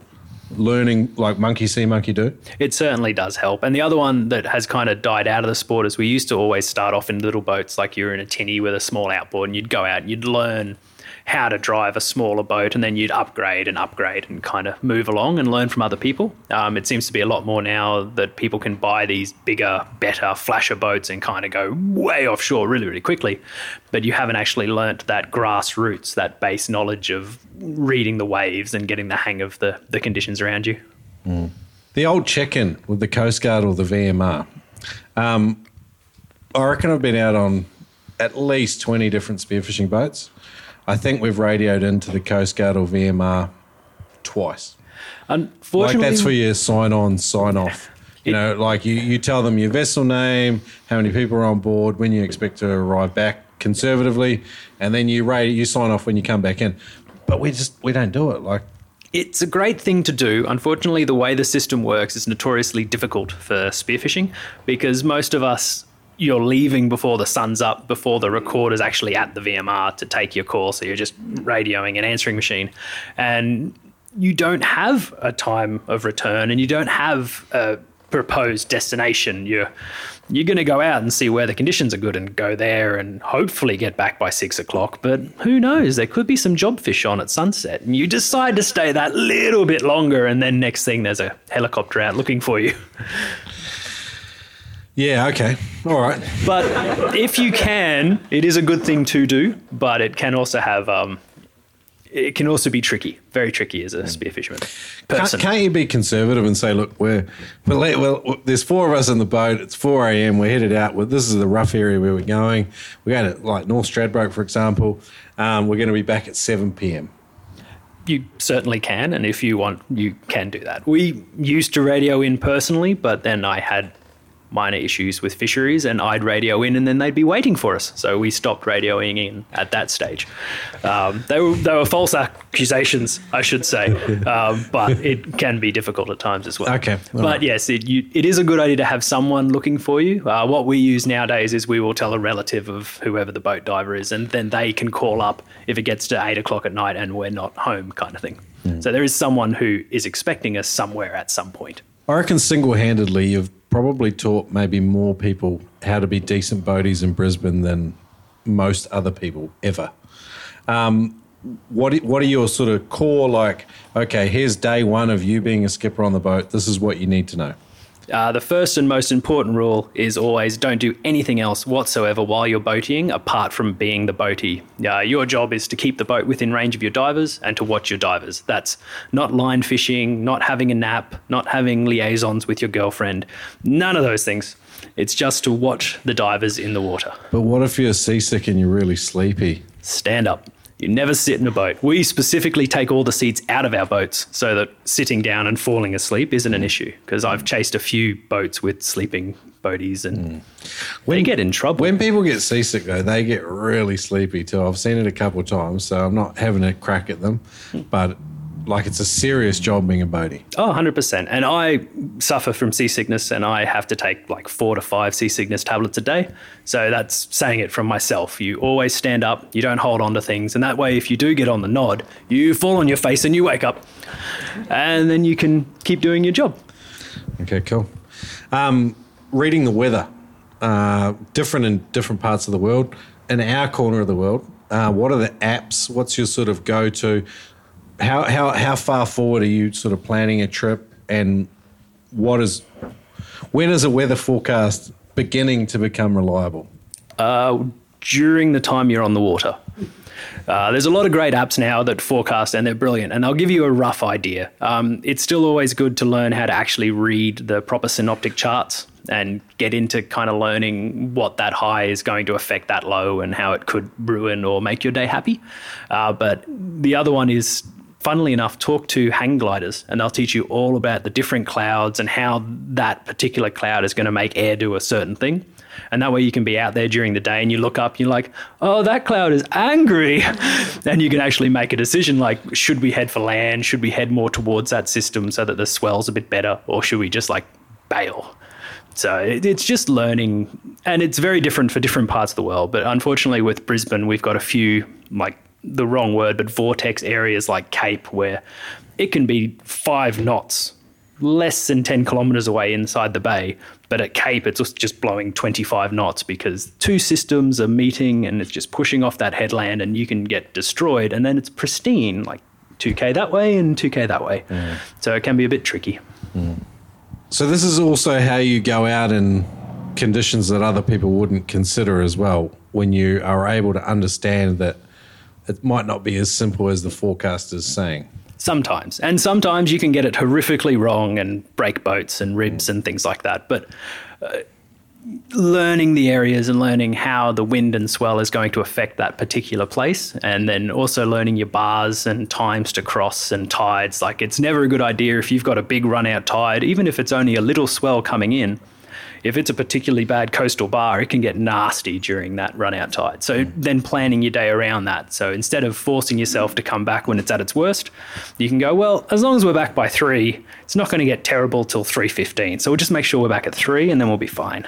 learning like monkey see, monkey do? It certainly does help. And the other one that has kind of died out of the sport is we used to always start off in little boats, like you're in a tinny with a small outboard, and you'd go out and you'd learn how to drive a smaller boat, and then you'd upgrade and upgrade and kind of move along and learn from other people. Um, it seems to be a lot more now that people can buy these bigger, better flasher boats and kind of go way offshore really, really quickly. But you haven't actually learnt that grassroots, that base knowledge of reading the waves and getting the hang of the, the conditions around you. The old check-in with the Coast Guard or the VMR. Um, I reckon I've been out on at least 20 different spearfishing boats. I think we've radioed into the Coast Guard or VMR twice. Like Unfortunately, that's for your sign on, sign off. You know, like you, you tell them your vessel name, how many people are on board, when you expect to arrive back conservatively, and then you rate you sign off when you come back in. But we just we don't do it. Like It's a great thing to do. Unfortunately, the way the system works is notoriously difficult for spearfishing because most of us, you're leaving before the sun's up, before the recorder's actually at the VMR to take your call. So you're just radioing an answering machine. And you don't have a time of return and you don't have a proposed destination. You're you're going to go out and see where the conditions are good and go there and hopefully get back by six o'clock. But who knows? There could be some jobfish on at sunset, and you decide to stay that little bit longer, and then next thing there's a helicopter out looking for you. Yeah, okay. All right. But if you can, it is a good thing to do, but it can also have um, it can also be tricky, very tricky as a spear fisherman. Can't, can't you be conservative and say, look, we're, we're well, there's four of us in the boat. It's 4 a.m. We're headed out. This is the rough area where we're going. We're going to, like, North Stradbroke, for example. Um, we're going to be back at 7 p.m. You certainly can, and if you want, you can do that. We used to radio in personally, but then I had minor issues with fisheries, and I'd radio in, and then they'd be waiting for us. So we stopped radioing in at that stage. Um, they were they were false accusations, I should say, um, but it can be difficult at times as well. Okay, all but right. yes, it you, it is a good idea to have someone looking for you. Uh, what we use nowadays is we will tell a relative of whoever the boat diver is, and then they can call up if it gets to eight o'clock at night and we're not home, kind of thing. So there is someone who is expecting us somewhere at some point. I reckon single handedly, you've probably taught maybe more people how to be decent boaties in Brisbane than most other people ever. Um, what, what are your sort of core, like, okay, here's day one of you being a skipper on the boat. This is what you need to know. Uh, the first and most important rule is always don't do anything else whatsoever while you're boating apart from being the boatie. Uh, your job is to keep the boat within range of your divers and to watch your divers. That's not line fishing, not having a nap, not having liaisons with your girlfriend, none of those things. It's just to watch the divers in the water. But what if you're seasick and you're really sleepy? Stand up. You never sit in a boat. We specifically take all the seats out of our boats so that sitting down and falling asleep isn't an issue. Because I've chased a few boats with sleeping boaties and hmm. they get in trouble. When people get seasick, though, they get really sleepy too. I've seen it a couple of times, so I'm not having a crack at them, hmm. but like it's a serious job being a boatie. Oh, 100%. And I suffer from seasickness and I have to take like four to five seasickness tablets a day. So that's saying it from myself. You always stand up, you don't hold on to things. And that way, if you do get on the nod, you fall on your face and you wake up. And then you can keep doing your job. Okay, cool. Um, reading the weather, uh, different in different parts of the world. In our corner of the world, uh, what are the apps? What's your sort of go to? How, how, how far forward are you sort of planning a trip? And what is, when is a weather forecast beginning to become reliable? uh, during the time you're on the water. Uh, there's a lot of great apps now that forecast and they're brilliant, and they'll give you a rough idea. Um, it's still always good to learn how to actually read the proper synoptic charts and get into kind of learning what that high is going to affect that low and how it could ruin or make your day happy. Uh, but the other one is funnily enough, talk to hang gliders and they'll teach you all about the different clouds and how that particular cloud is going to make air do a certain thing. And that way you can be out there during the day and you look up, and you're like, oh, that cloud is angry. and you can actually make a decision like, should we head for land? Should we head more towards that system so that the swell's a bit better? Or should we just like bail? So it's just learning, and it's very different for different parts of the world. But unfortunately, with Brisbane, we've got a few like the wrong word, but vortex areas like Cape, where it can be five knots, less than ten kilometers away inside the bay. But at Cape, it's just- just blowing 25 knots because two systems are meeting and it's just pushing off that headland, and you can get destroyed. And then it's pristine, like 2k that way and 2k that way. Mm. So it can be a bit tricky. Mm. So this is also how you go out in conditions that other people wouldn't consider as well. When you are able to understand that it might not be as simple as the forecast is saying. Sometimes. And sometimes you can get it horrifically wrong and break boats and ribs and things like that. But uh, learning the areas and learning how the wind and swell is going to affect that particular place and then also learning your bars and times to cross and tides like it's never a good idea if you've got a big run out tide even if it's only a little swell coming in if it's a particularly bad coastal bar, it can get nasty during that run out tide. So mm. then planning your day around that. So instead of forcing yourself to come back when it's at its worst, you can go, well, as long as we're back by three, it's not going to get terrible till 3.15. So we'll just make sure we're back at three and then we'll be fine.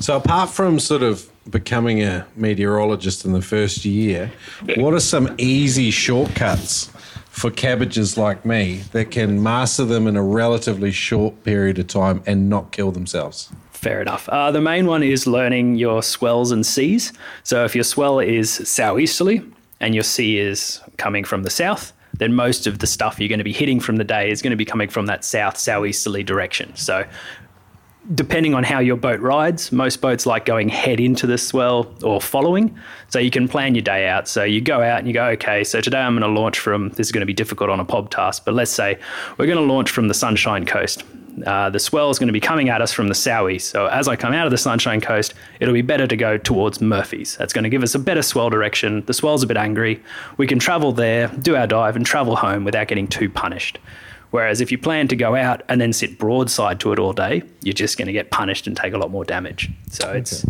So apart from sort of becoming a meteorologist in the first year, what are some easy shortcuts for cabbages like me that can master them in a relatively short period of time and not kill themselves? Fair enough. Uh, the main one is learning your swells and seas. So if your swell is southeasterly and your sea is coming from the south, then most of the stuff you're going to be hitting from the day is going to be coming from that south southeasterly direction. So depending on how your boat rides, most boats like going head into the swell or following. So you can plan your day out. So you go out and you go, okay, so today I'm going to launch from, this is going to be difficult on a pob task, but let's say we're going to launch from the Sunshine Coast. Uh, the swell is going to be coming at us from the southeast. So as I come out of the Sunshine Coast, it'll be better to go towards Murphy's. That's going to give us a better swell direction. The swell's a bit angry. We can travel there, do our dive, and travel home without getting too punished. Whereas if you plan to go out and then sit broadside to it all day, you're just going to get punished and take a lot more damage. So it's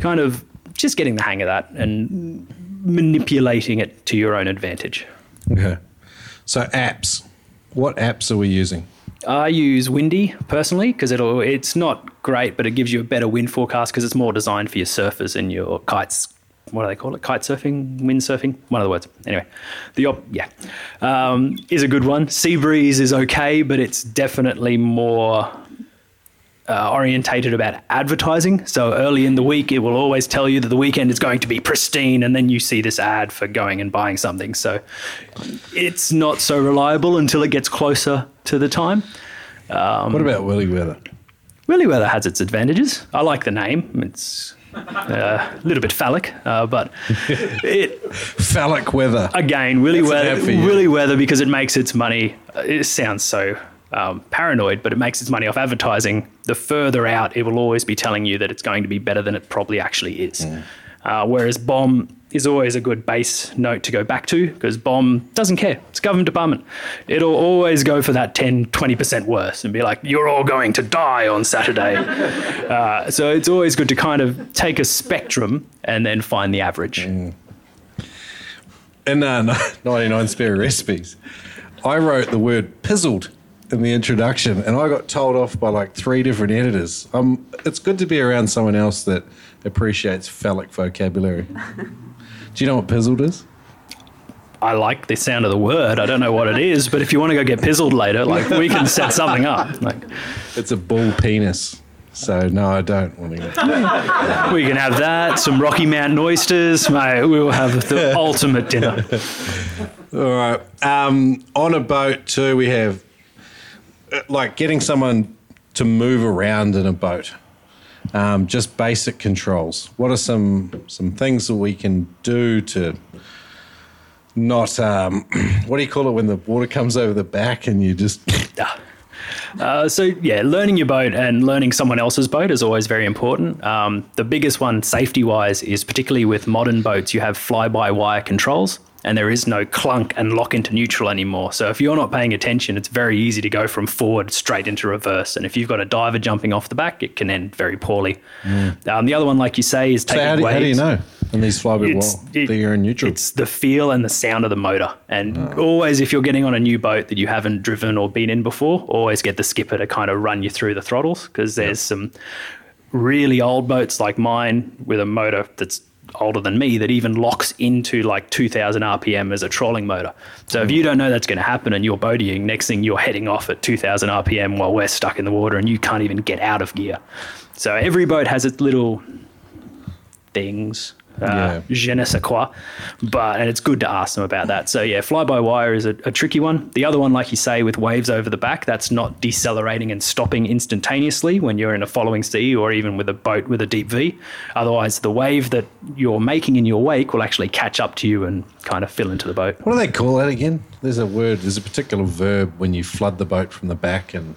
kind of just getting the hang of that and manipulating it to your own advantage. Okay. So apps. What apps are we using? I use Windy personally because it'll it's not great, but it gives you a better wind forecast because it's more designed for your surfers and your kites. What do they call it? Kite surfing, windsurfing, one of the words. Anyway, the op- yeah um, is a good one. Seabreeze is okay, but it's definitely more uh, orientated about advertising. So early in the week, it will always tell you that the weekend is going to be pristine, and then you see this ad for going and buying something. So it's not so reliable until it gets closer to the time. Um, What about Willy Weather? Willy Weather has its advantages. I like the name. It's a little bit phallic, uh, but it phallic weather again. Willy That's Weather, ad for you. Willy Weather, because it makes its money. uh, It sounds so um, paranoid, but it makes its money off advertising. The further out, it will always be telling you that it's going to be better than it probably actually is. Uh, whereas BOM is always a good base note to go back to because BOM doesn't care. It's government department. It'll always go for that 10, 20% worse and be like, you're all going to die on Saturday. uh, so it's always good to kind of take a spectrum and then find the average. In uh, 99 Spare Recipes, I wrote the word pizzled in the introduction and I got told off by like three different editors. Um, it's good to be around someone else that appreciates phallic vocabulary. Do you know what pizzled is? I like the sound of the word. I don't know what it is, but if you want to go get pizzled later, like we can set something up. Like It's a bull penis. So no, I don't want to. Get... we can have that, some Rocky Mountain oysters, mate. We will have the ultimate dinner. All right. Um, on a boat too, we have uh, like getting someone to move around in a boat. Um, just basic controls. What are some some things that we can do to not um, what do you call it when the water comes over the back and you just Uh, so yeah, learning your boat and learning someone else's boat is always very important. Um, the biggest one, safety-wise, is particularly with modern boats, you have fly-by-wire controls, and there is no clunk and lock into neutral anymore. So if you're not paying attention, it's very easy to go from forward straight into reverse. And if you've got a diver jumping off the back, it can end very poorly. Um, the other one, like you say, is so taking how do, how do you know in these flyby It's- wall it- that you're in neutral? It's the feel and the sound of the motor. And always, if you're getting on a new boat that you haven't driven or been in before, always get the skipper to kind of run you through the throttles because there's some really old boats like mine with a motor that's older than me that even locks into like 2000 RPM as a trolling motor. So if you don't know that's going to happen and you're boatying, next thing you're heading off at 2000 RPM while we're stuck in the water and you can't even get out of gear. So every boat has its little things. Uh, Je ne sais quoi, but and it's good to ask them about that. So yeah, fly by wire is a, a tricky one. The other one, like you say, with waves over the back, that's not decelerating and stopping instantaneously when you're in a following sea or even with a boat with a deep V. Otherwise, the wave that you're making in your wake will actually catch up to you and kind of fill into the boat. what do they call that again? There's a word. There's a particular verb when you flood the boat from the back and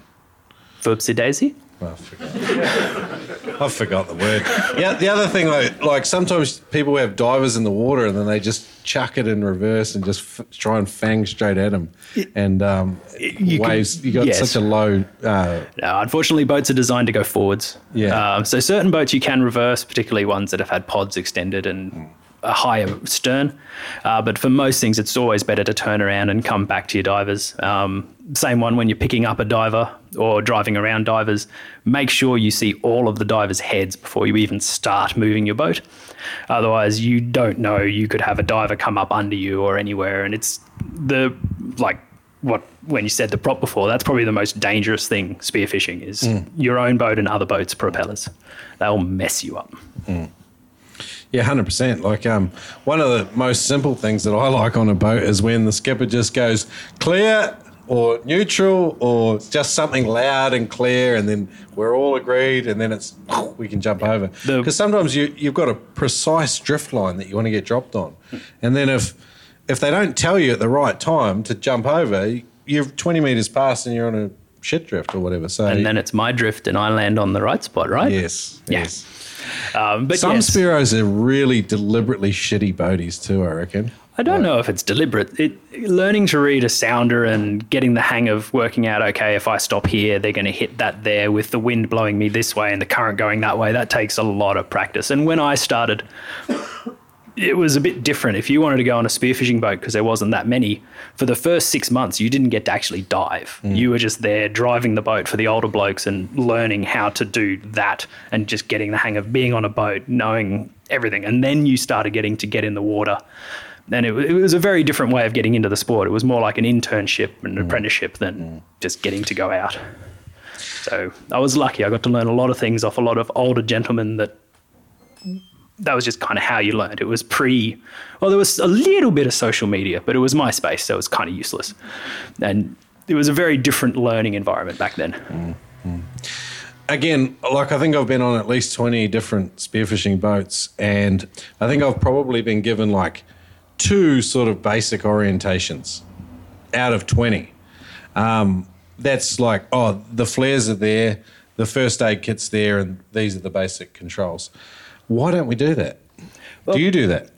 Verb daisy. I forgot. I forgot the word. Yeah, the other thing, like, like sometimes people have divers in the water and then they just chuck it in reverse and just f- try and fang straight at them. And um, you can- waves, you got yes. such a low. Uh, No, unfortunately, boats are designed to go forwards. Yeah. Um, so certain boats you can reverse, particularly ones that have had pods extended and a higher stern. Uh, but for most things, it's always better to turn around and come back to your divers. Um, same one when you're picking up a diver or driving around divers. Make sure you see all of the divers' heads before you even start moving your boat. Otherwise, you don't know. You could have a diver come up under you or anywhere, and it's the like what when you said the prop before. That's probably the most dangerous thing spearfishing is Mm. your own boat and other boats' propellers. They'll mess you up. Yeah, hundred percent. Like um, one of the most simple things that I like on a boat is when the skipper just goes clear or neutral or just something loud and clear, and then we're all agreed, and then it's we can jump over. Because sometimes you you've got a precise drift line that you want to get dropped on, and then if if they don't tell you at the right time to jump over, you're twenty meters past and you're on a shit drift or whatever. So And then it's my drift, and I land on the right spot, right? Yes. Yes. Um, but some yes. Spiros are really deliberately shitty boaties too. I reckon. I don't know if it's deliberate. It, learning to read a sounder and getting the hang of working out, okay, if I stop here, they're going to hit that there with the wind blowing me this way and the current going that way. That takes a lot of practice. And when I started, it was a bit different. If you wanted to go on a spearfishing boat, because there wasn't that many, for the first six months, you didn't get to actually dive. Mm. You were just there driving the boat for the older blokes and learning how to do that and just getting the hang of being on a boat, knowing everything. And then you started getting to get in the water. And it, it was a very different way of getting into the sport. It was more like an internship and an apprenticeship than mm. just getting to go out. So I was lucky. I got to learn a lot of things off a lot of older gentlemen that that was just kind of how you learned. It was pre, well, there was a little bit of social media, but it was MySpace, so it was kind of useless. And it was a very different learning environment back then. Mm, again, like I think I've been on at least 20 different spearfishing boats, and I think I've probably been given like two sort of basic orientations out of 20. Um, that's like, oh, the flares are there, the first aid kit's there, and these are the basic controls. Why don't we do that? do you do that?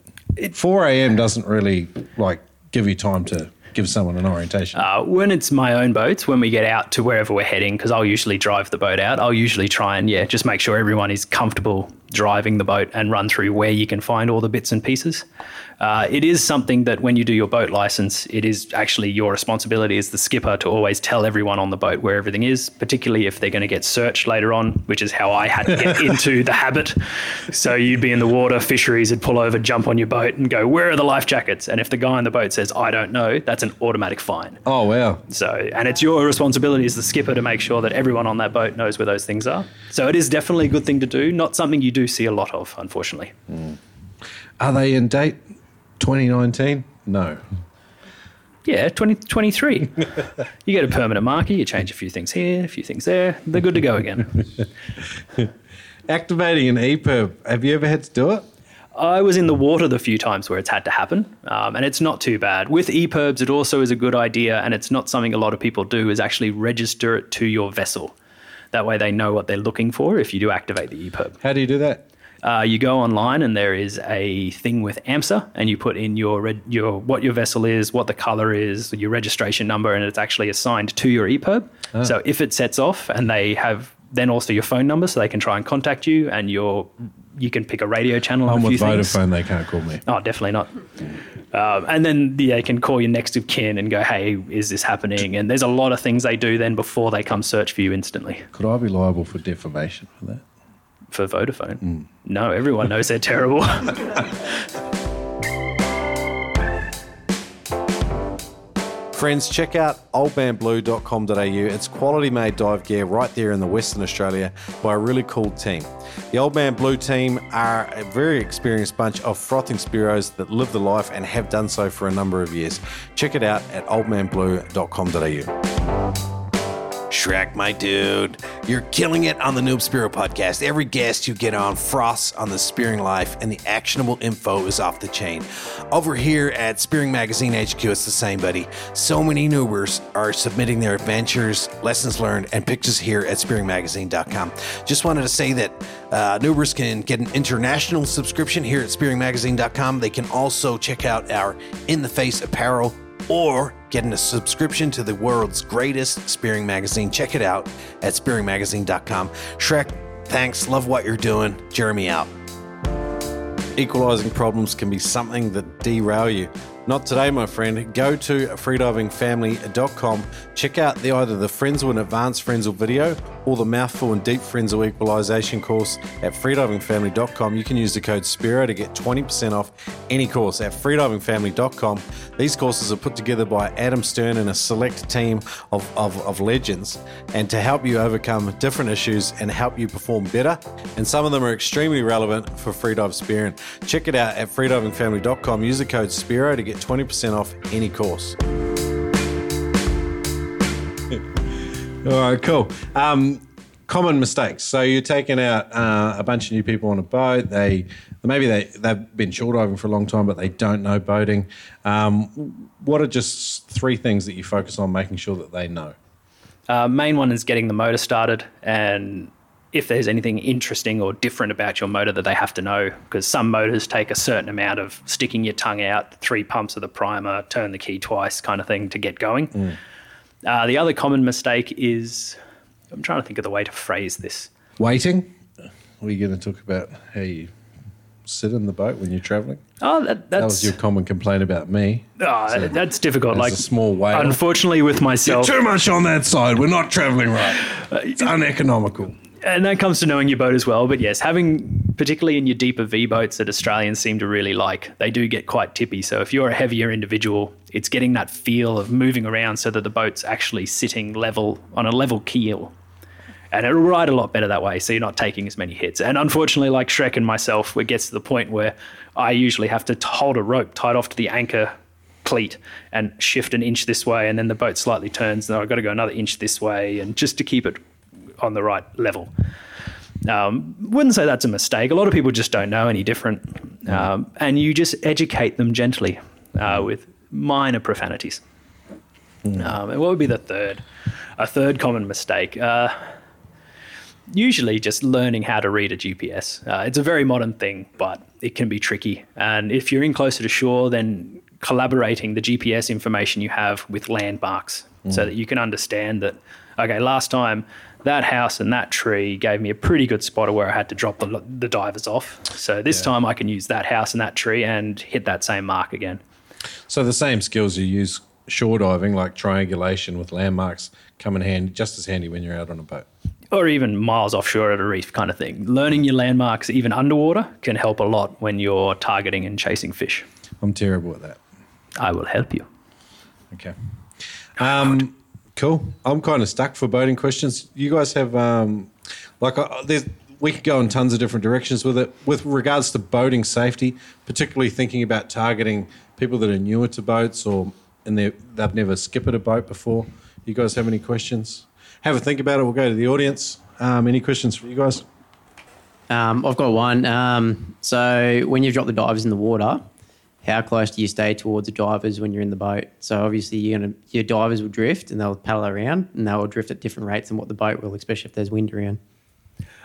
4 a.m. doesn't really like give you time to give someone an orientation. Uh, when it's my own boats, when we get out to wherever we're heading, because I'll usually drive the boat out, I'll usually try and, yeah, just make sure everyone is comfortable driving the boat and run through where you can find all the bits and pieces. Uh, it is something that when you do your boat license, it is actually your responsibility as the skipper to always tell everyone on the boat where everything is, particularly if they're going to get searched later on, which is how I had to get into the habit. So you'd be in the water, fisheries would pull over, jump on your boat, and go, Where are the life jackets? And if the guy on the boat says, I don't know, that's an automatic fine. Oh, wow. So, and it's your responsibility as the skipper to make sure that everyone on that boat knows where those things are. So it is definitely a good thing to do, not something you do see a lot of, unfortunately. Are they in date 2019? No. Yeah, 2023. you get a permanent marker, you change a few things here, a few things there, they're good to go again. Activating an EPIRB, have you ever had to do it? I was in the water the few times where it's had to happen, um, and it's not too bad. With EPIRBs, it also is a good idea, and it's not something a lot of people do, is actually register it to your vessel. That way they know what they're looking for if you do activate the EPIRB. How do you do that? Uh, you go online and there is a thing with AMSA, and you put in your reg- your what your vessel is, what the color is, your registration number, and it's actually assigned to your EPIRB. Ah. So if it sets off, and they have then also your phone number, so they can try and contact you, and your you can pick a radio channel. I'm with things. Vodafone, they can't call me. Oh, definitely not. Um, and then yeah, they can call your next of kin and go, "Hey, is this happening?" And there's a lot of things they do then before they come search for you instantly. Could I be liable for defamation for that? For Vodafone, no, everyone knows they're terrible. Friends, check out oldmanblue.com.au. It's quality made dive gear right there in the Western Australia by a really cool team. The Old Man Blue team are a very experienced bunch of frothing spiros that live the life and have done so for a number of years. Check it out at oldmanblue.com.au. Shrek, my dude. You're killing it on the Noob Spearo podcast. Every guest you get on froths on the spearing life, and the actionable info is off the chain. Over here at Spearing Magazine HQ, it's the same, buddy. So many noobers are submitting their adventures, lessons learned, and pictures here at spearingmagazine.com. Just wanted to say that uh, noobers can get an international subscription here at spearingmagazine.com. They can also check out our In the Face apparel or getting a subscription to the world's greatest spearing magazine. Check it out at spearingmagazine.com. Shrek, thanks. Love what you're doing. Jeremy out. Equalizing problems can be something that derail you. Not today, my friend. Go to freedivingfamily.com. Check out the either the Frenzel and Advanced Frenzel video or the Mouthful and Deep Frenzel Equalization course at freedivingfamily.com. You can use the code SPIRO to get 20% off any course at freedivingfamily.com. These courses are put together by Adam Stern and a select team of, of, of legends and to help you overcome different issues and help you perform better. And some of them are extremely relevant for freedive spearing. Check it out at freedivingfamily.com. Use the code SPIRO to get 20% off any course. All right, cool. Um, common mistakes. So you're taking out uh, a bunch of new people on a boat. They maybe they they've been shore diving for a long time, but they don't know boating. Um, what are just three things that you focus on making sure that they know? Uh, main one is getting the motor started and if there's anything interesting or different about your motor that they have to know, because some motors take a certain amount of sticking your tongue out, three pumps of the primer, turn the key twice kind of thing to get going. Mm. Uh, the other common mistake is I'm trying to think of the way to phrase this. Waiting. Are you going to talk about how you sit in the boat when you're traveling? Oh, that, That was your common complaint about me. oh, So that's difficult. Like a small whale. unfortunately, with myself, You're too much on that side. We're not traveling right. Uh, it's uneconomical. And that comes to knowing your boat as well. But yes, having particularly in your deeper V boats that Australians seem to really like, they do get quite tippy. So if you're a heavier individual, it's getting that feel of moving around so that the boat's actually sitting level on a level keel. And it'll ride a lot better that way, so you're not taking as many hits. And unfortunately, like Shrek and myself, it gets to the point where I usually have to hold a rope tied off to the anchor cleat and shift an inch this way, and then the boat slightly turns, and I've got to go another inch this way, and just to keep it on the right level. Um, wouldn't say that's a mistake. A lot of people just don't know any different, um, and you just educate them gently uh, with minor profanities. Um, and what would be the third? A third common mistake. Uh, usually just learning how to read a GPS. Uh, it's a very modern thing, but it can be tricky. And if you're in closer to shore, then collaborating the GPS information you have with landmarks so Mm. that you can understand that, okay, last time that house and that tree gave me a pretty good spot of where I had to drop the, the divers off. So this time I can use that house and that tree and hit that same mark again. So the same skills you use shore diving, like triangulation with landmarks, come in handy, just as handy when you're out on a boat. or even miles offshore at a reef kind of thing. Learning your landmarks even underwater can help a lot when you're targeting and chasing fish. I'm terrible at that. I will help you. Okay. Um, cool. I'm kind of stuck for boating questions. You guys have um, like uh, there's we could go in tons of different directions with it. With regards to boating safety, particularly thinking about targeting people that are newer to boats or and they they've never skipped a boat before. You guys have any questions? Have a think about it. We'll go to the audience. Um, any questions for you guys? Um, I've got one. Um, so when you drop the divers in the water, how close do you stay towards the divers when you're in the boat? So obviously you're gonna your divers will drift and they'll paddle around and they'll drift at different rates than what the boat will, especially if there's wind around.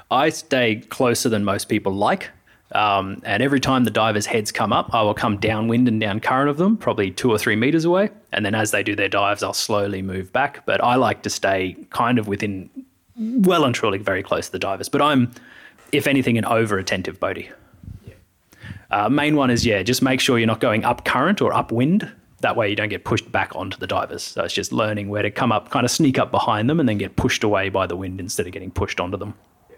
I stay closer than most people like. Um, and every time the divers' heads come up, I will come downwind and down current of them, probably two or three meters away. And then as they do their dives, I'll slowly move back. But I like to stay kind of within, well and truly very close to the divers. But I'm, if anything, an over attentive boatie. Uh, main one is, yeah, just make sure you're not going up current or upwind. That way you don't get pushed back onto the divers. So it's just learning where to come up, kind of sneak up behind them and then get pushed away by the wind instead of getting pushed onto them.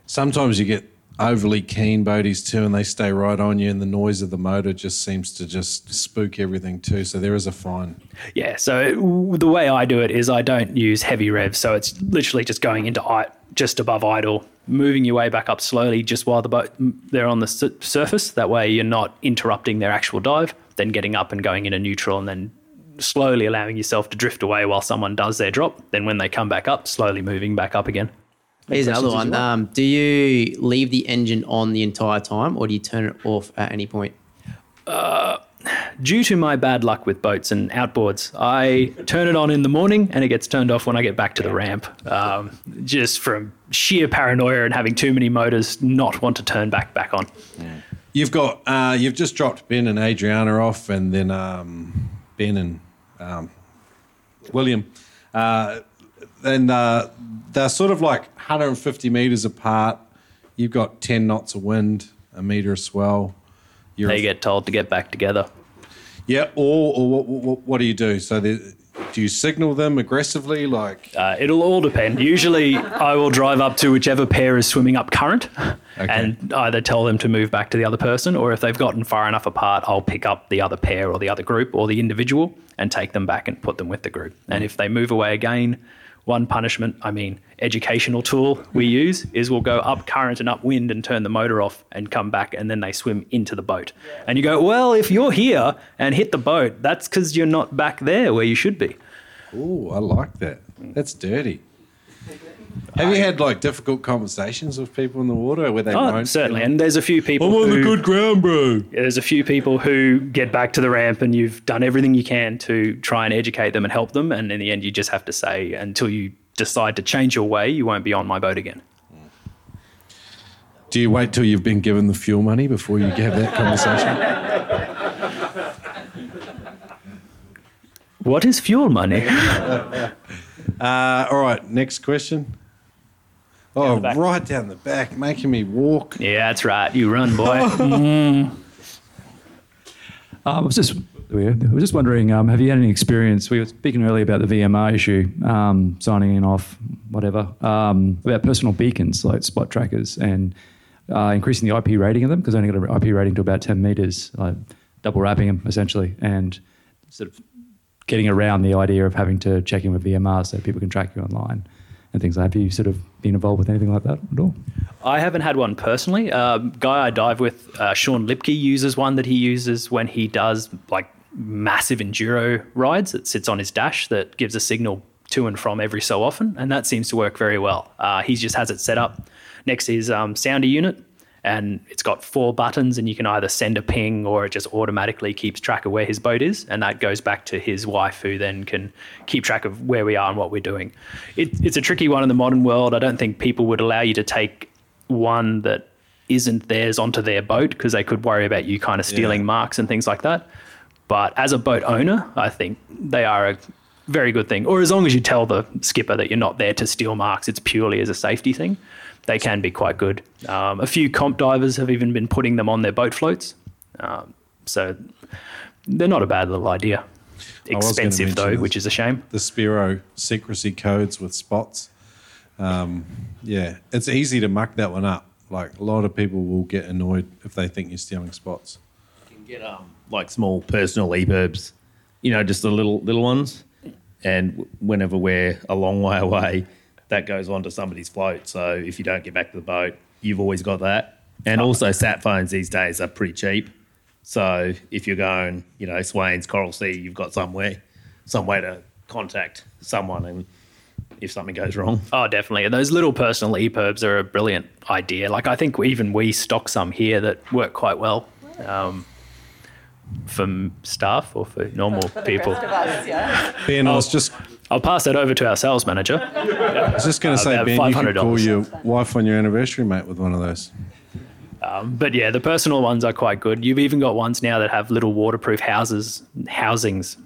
Sometimes you get overly keen boaties too, and they stay right on you, and the noise of the motor just seems to just spook everything too. So there is a fine. Yeah. So it- the way I do it is I don't use heavy revs. So it's literally just going into I- just above idle, moving your way back up slowly, just while the boat they're on the su- surface. That way you're not interrupting their actual dive. Then getting up and going into neutral, and then slowly allowing yourself to drift away while someone does their drop. Then when they come back up, slowly moving back up again. Here's another one. as well. Um, do you leave the engine on the entire time, or do you turn it off at any point? Uh, due to my bad luck with boats and outboards, I turn it on in the morning and it gets turned off when I get back to the ramp. Um, just from sheer paranoia and having too many motors, not want to turn back back on. You've got uh, you've just dropped Ben and Adriana off, and then um, Ben and um, William. Uh, and uh, they're sort of like 150 meters apart. You've got 10 knots of wind, a meter of swell. You're they get told to get back together. Yeah, or, or what, what, what do you do? So the, do you signal them aggressively? Like Uh, it'll all depend. Usually, I will drive up to whichever pair is swimming up current and either tell them to move back to the other person, or if they've gotten far enough apart, I'll pick up the other pair or the other group or the individual and take them back and put them with the group. And if they move away again, one punishment, I mean, educational tool we hmm. use is we'll go up current and upwind and turn the motor off and come back, and then they swim into the boat. And you go, well, if you're here and hit the boat, that's because you're not back there where you should be. Oh, I like that. That's dirty. Have you had like difficult conversations with people in the water where they Oh, won't? certainly. And there's a few people. I'm on the good ground, bro. There's a few people who get back to the ramp, and you've done everything you can to try and educate them and help them. And in the end, you just have to say, until you decide to change your way, you won't be on my boat again. Do you wait till you've been given the fuel money before you have that conversation? What is fuel money? uh, all right, next question. Oh, the back. right down the back, making me walk. Yeah, that's right. You run, boy. Um, I was just I was just wondering, um, have you had any experience? We were speaking earlier about the VMR issue, um, signing in off, whatever, um, about personal beacons like spot trackers and uh, increasing the IP rating of them because I only got an IP rating to about 10 meters, like double wrapping them essentially, and sort of getting around the idea of having to check in with VMR so people can track you online and things. Have you sort of been involved with anything like that at all? I haven't had one personally. Um, guy I dive with, uh, Sean Lipke, uses one that he uses when he does like massive enduro rides. It sits on his dash that gives a signal to and from every so often, and that seems to work very well. Uh, he just has it set up next to his um, sounder unit, and it's got four buttons, and you can either send a ping or it just automatically keeps track of where his boat is, and that goes back to his wife, who then can keep track of where we are and what we're doing. It, it's a tricky one in the modern world. I don't think people would allow you to take one that isn't theirs onto their boat because they could worry about you kind of stealing marks and things like that. But as a boat owner, I think they are a very good thing. Or as long as you tell the skipper that you're not there to steal marks, it's purely as a safety thing, they can be quite good. Um, a few comp divers have even been putting them on their boat floats. Um, so they're not a bad little idea. I was gonna Expensive though, this. which is a shame. The Spiro secrecy codes with spots. Um, yeah, it's easy to muck that one up. Like a lot of people will get annoyed if they think you're stealing spots. You can get um, like small personal EPIRBs, you know, just the little little ones. And whenever we're a long way away, that goes onto somebody's float. So if you don't get back to the boat, you've always got that. And also, sat phones these days are pretty cheap. So if you're going, you know, Swains, Coral Sea, you've got somewhere, some way to contact someone, and if something goes wrong. Oh, definitely. And those little personal EPIRBs are a brilliant idea. Like I think even we stock some here that work quite well um, for staff or for normal people. Ben, I was just I'll pass that over to our sales manager. I was just going to say, About Ben, you could call your wife on your anniversary, mate, with one of those. Um, but yeah, the personal ones are quite good. You've even got ones now that have little waterproof houses, housings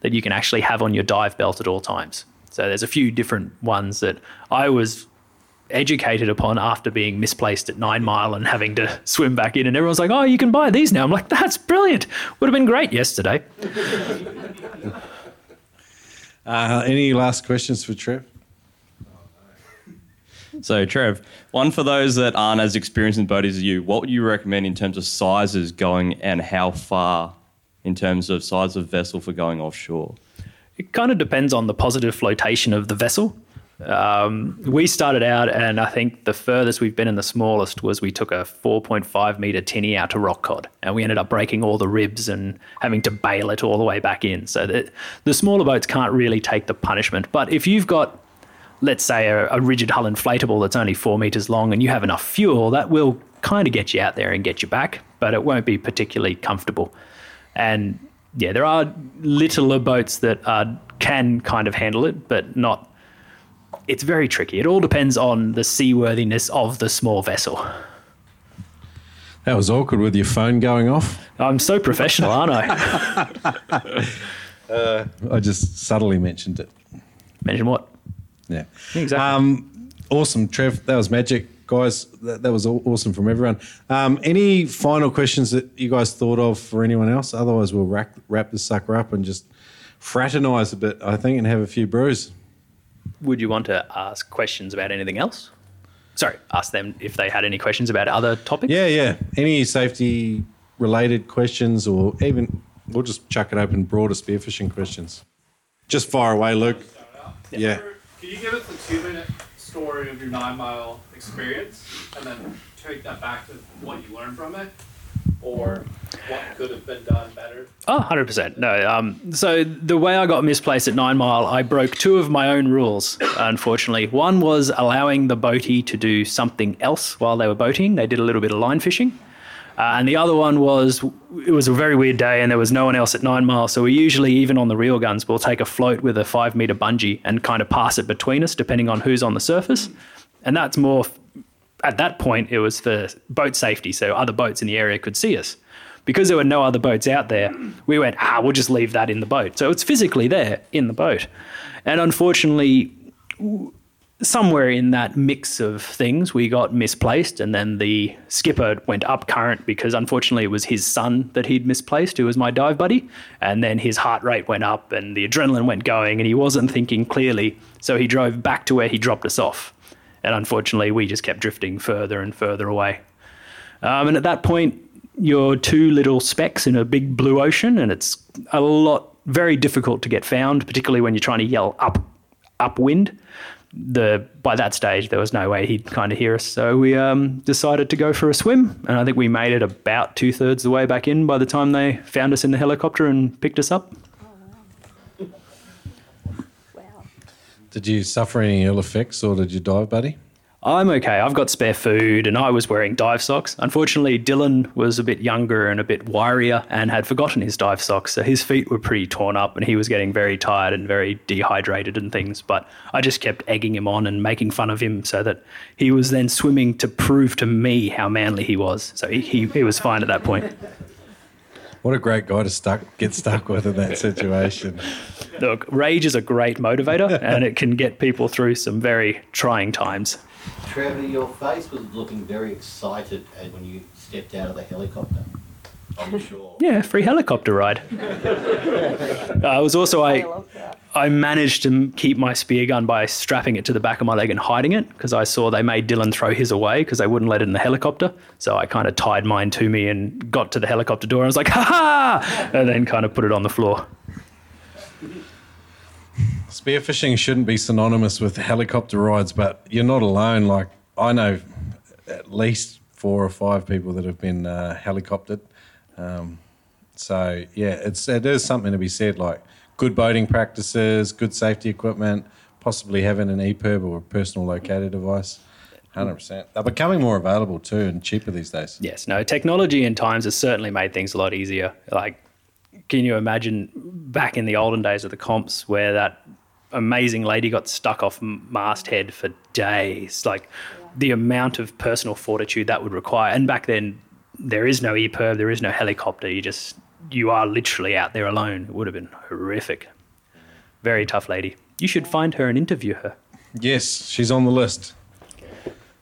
that you can actually have on your dive belt at all times. So there's a few different ones that I was educated upon after being misplaced at Nine Mile and having to swim back in. And everyone's like, "Oh, you can buy these now." I'm like, "That's brilliant! Would have been great yesterday." Uh, any last questions for Trev? So, Trev, one for those that aren't as experienced in boating as you, what would you recommend in terms of sizes going and how far in terms of size of vessel for going offshore? It kind of depends on the positive flotation of the vessel. Um, we started out, and I think the furthest we've been in the smallest was we took a 4.5 meter tinny out to rock cod, and we ended up breaking all the ribs and having to bail it all the way back in. So the smaller boats can't really take the punishment. But if you've got let's say a, a rigid hull inflatable that's only four meters long and you have enough fuel, that will kind of get you out there and get you back, but it won't be particularly comfortable. And yeah, there are littler boats that can kind of handle it, but not. It's very tricky. It all depends on the seaworthiness of the small vessel. That was awkward with your phone going off. I'm so professional, aren't I? uh, I just subtly mentioned it. Mention what? Yeah. Exactly. Um, awesome, Trev. That was magic, guys. That, that was awesome from everyone. Um, any final questions that you guys thought of for anyone else? Otherwise, we'll wrap, wrap this sucker up and just fraternise a bit, I think, and have a few brews. Would you want to ask questions about anything else? Sorry, ask them if they had any questions about other topics. Yeah, yeah. Any safety related questions, or even we'll just chuck it open broader spearfishing questions. Just fire away, Luke. Yeah. Can you give us a two minute story of your nine mile experience and then take that back to what you learned from it or what could have been done better? Oh, 100%. No. Um, so the way I got misplaced at Nine Mile, I broke two of my own rules, unfortunately. One was allowing the boatie to do something else while they were boating. They did a little bit of line fishing. Uh, and the other one was it was a very weird day and there was no one else at Nine Mile. So we usually, even on the reel guns, we'll take a float with a five meter bungee and kind of pass it between us, depending on who's on the surface. And that's more, at that point, it was for boat safety. So other boats in the area could see us. Because there were no other boats out there, we went, ah, we'll just leave that in the boat. So it's physically there in the boat. And unfortunately, somewhere in that mix of things, we got misplaced, and then the skipper went up current because unfortunately it was his son that he'd misplaced, who was my dive buddy. And then his heart rate went up and the adrenaline went going, and he wasn't thinking clearly. So he drove back to where he dropped us off. And unfortunately, we just kept drifting further and further away. Um, and at that point, you're two little specks in a big blue ocean, and it's a lot very difficult to get found, particularly when you're trying to yell up upwind. The by that stage there was no way he'd kind of hear us. So we um, decided to go for a swim and i think we made it about two-thirds the way back in by the time they found us in the helicopter and picked us up Did you suffer any ill effects, or did you dive, buddy? i'm okay. I've got spare food and i was wearing dive socks. Unfortunately dylan was a bit younger and a bit wirier and had forgotten his dive socks so his feet were pretty torn up and he was getting very tired and very dehydrated and things. But i just kept egging him on and making fun of him so that he was then swimming to prove to me how manly he was. So he, he, he was fine at that point What a great guy to stuck get stuck with in that situation. look rage is a great motivator and it can get people through some very trying times Trevor, your face was looking very excited when you stepped out of the helicopter. I'm sure. Yeah, free helicopter ride. I was also I I managed to keep my spear gun by strapping it to the back of my leg and hiding it because I saw they made Dylan throw his away because they wouldn't let it in the helicopter. So I kind of tied mine to me and got to the helicopter door. and I was like, ha ha, and then kind of put it on the floor. Spearfishing shouldn't be synonymous with helicopter rides, but you're not alone. Like I know at least four or five people that have been uh, helicoptered. Um, so yeah, it's it is something to be said. Like good boating practices, good safety equipment, possibly having an EPIRB or a personal locator device. Hundred percent. They're becoming more available too and cheaper these days. Yes, no, technology in times has certainly made things a lot easier. Like, can you imagine back in the olden days of the comps where that amazing lady got stuck off masthead for days? Like, the amount of personal fortitude that would require. And back then, there is no EPIRB, there is no helicopter. You just, you are literally out there alone. It would have been horrific. Very tough lady. You should find her and interview her. Yes, she's on the list.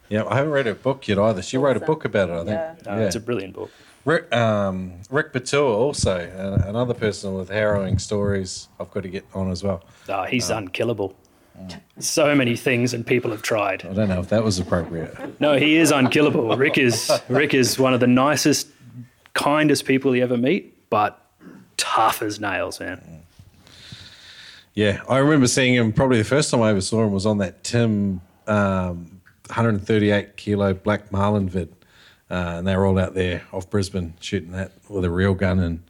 Yeah, I haven't read her book yet either. She wrote a book about it, I think. Uh, It's a brilliant book. Rick, um, Rick Patua also, uh, another person with harrowing stories I've got to get on as well. Oh, he's Uh, unkillable. So many things and people have tried. I don't know if that was appropriate. No, he is unkillable. Rick is Rick is one of the nicest, kindest people you ever meet, but tough as nails, man. Yeah, I remember seeing him. Probably the first time I ever saw him was on that Tim um, 138 kilo black marlin vid, uh, and they were all out there off Brisbane shooting that with a real gun, and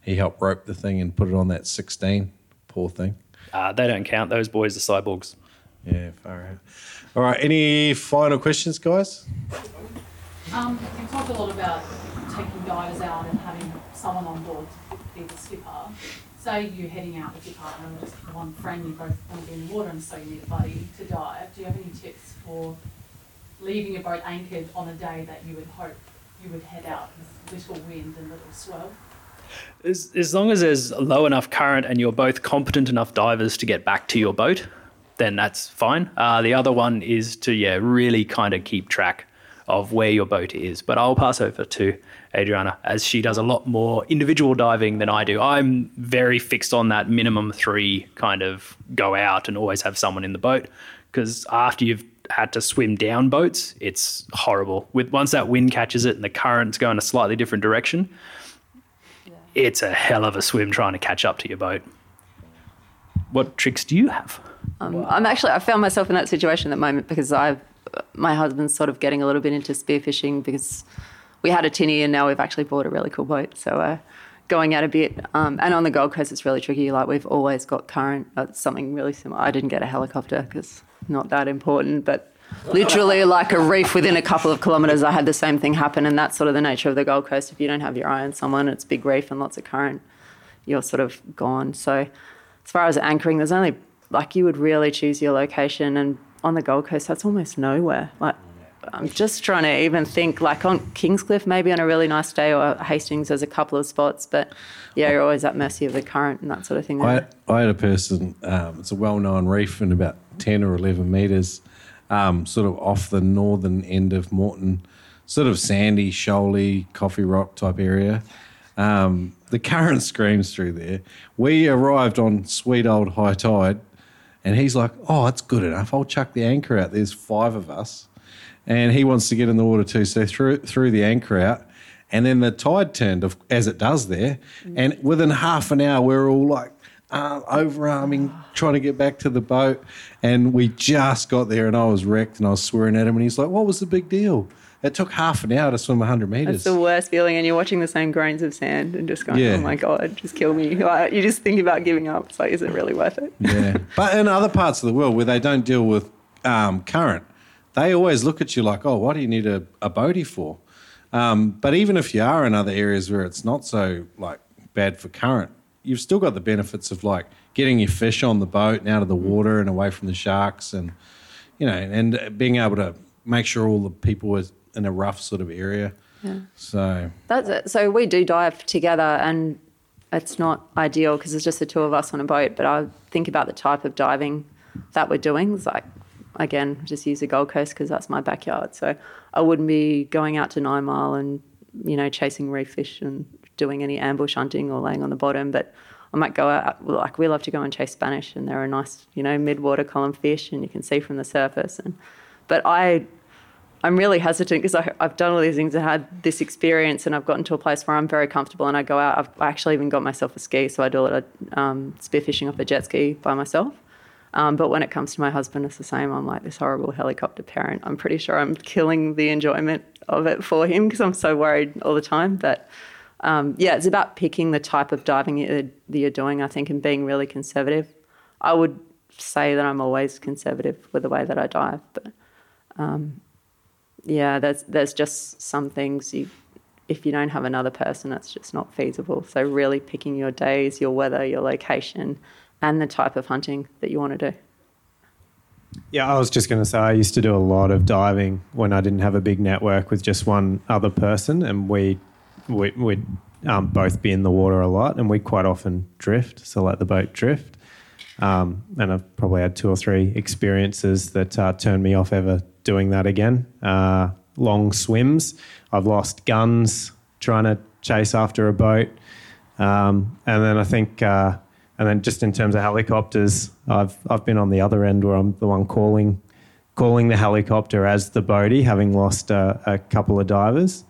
he helped rope the thing and put it on that 16. Poor thing. Uh, they don't count. Those boys are cyborgs. Yeah, far out. All right, any final questions, guys? Um, you talk a lot about taking divers out and having someone on board to be the skipper. Say you're heading out with your partner and just one friend, you both want to be in the water and so you need a buddy to dive. Do you have any tips for leaving your boat anchored on a day that you would hope you would head out with little wind and little swell? As, as long as there's low enough current and you're both competent enough divers to get back to your boat, then that's fine. Uh, the other one is to yeah really kind of keep track of where your boat is. But I'll pass over to Adriana as she does a lot more individual diving than I do. I'm very fixed on that minimum three kind of go out and always have someone in the boat because after you've had to swim down boats, it's horrible. With once that wind catches it and the current's going a slightly different direction, it's a hell of a swim trying to catch up to your boat. What tricks do you have? Um, I'm actually I found myself in that situation at the moment because I, my husband's sort of getting a little bit into spearfishing because we had a tinny and now we've actually bought a really cool boat. So uh, going out a bit, um, and on the Gold Coast it's really tricky. Like we've always got current. It's something really similar. I didn't get a helicopter because not that important, but literally like a reef within a couple of kilometres, I had the same thing happen, and that's sort of the nature of the Gold Coast. If you don't have your eye on someone, it's big reef and lots of current, you're sort of gone. So as far as anchoring, there's only like you would really choose your location, and on the Gold Coast, that's almost nowhere. Like I'm just trying to even think like on Kingscliff, maybe on a really nice day, or Hastings, there's a couple of spots, but yeah, you're always at mercy of the current and that sort of thing. I, I had a person, um, it's a well known reef in about 10 or 11 metres, um, sort of off the northern end of Moreton, sort of sandy, shoaly, coffee rock type area. Um, the current screams through there. We arrived on sweet old high tide, and he's like, Oh, it's good enough. I'll chuck the anchor out. There's five of us. And he wants to get in the water too. So threw, threw the anchor out. And then the tide turned, as it does there. And within half an hour, we are all like uh, overarming, trying to get back to the boat. And we just got there, and I was wrecked, and I was swearing at him. And he's like, What was the big deal? It took half an hour to swim 100 meters. It's the worst feeling, and you're watching the same grains of sand and just going, Yeah. "Oh my god, just kill me!" Like, you just think about giving up. It's like, is it really worth it? Yeah. but in other parts of the world where they don't deal with um, current, they always look at you like, oh, what do you need a, a boatie for? Um, but even if you are in other areas where it's not so like bad for current, you've still got the benefits of like getting your fish on the boat and out of the mm. water and away from the sharks and, you know, and being able to make sure all the people are in a rough sort of area. Yeah. So, That's it. So we do dive together, and it's not ideal because it's just the two of us on a boat. But I think about the type of diving that we're doing. It's like, again, just use the Gold Coast because that's my backyard. So I wouldn't be going out to Nine Mile and you know chasing reef fish and doing any ambush hunting or laying on the bottom. But I might go out. Like we love to go and chase Spanish, and they're a nice, you know, mid-water column fish, and you can see from the surface. And but I I'm really hesitant because I've done all these things and had this experience, and I've gotten to a place where I'm very comfortable. And I go out. I've actually even got myself a ski, so I do a lot of um, spearfishing off a jet ski by myself. Um, but when it comes to my husband, it's the same. I'm like this horrible helicopter parent. I'm pretty sure I'm killing the enjoyment of it for him because I'm so worried all the time. But um, yeah, it's about picking the type of diving that you're doing, I think, and being really conservative. I would say that I'm always conservative with the way that I dive, but um, yeah, there's there's just some things you if you don't have another person, it's just not feasible. So really picking your days, your weather, your location, and the type of hunting that you want to do. Yeah, I was just going to say I used to do a lot of diving when I didn't have a big network with just one other person, and we we would um, both be in the water a lot, and we quite often drift, so let the boat drift. Um, and I've probably had two or three experiences that uh, turned me off ever doing that again. Uh, long swims, I've lost guns trying to chase after a boat, um, and then I think. Uh, and then just in terms of helicopters, I've I've been on the other end where I'm the one calling calling the helicopter as the boatie, having lost a, a couple of divers.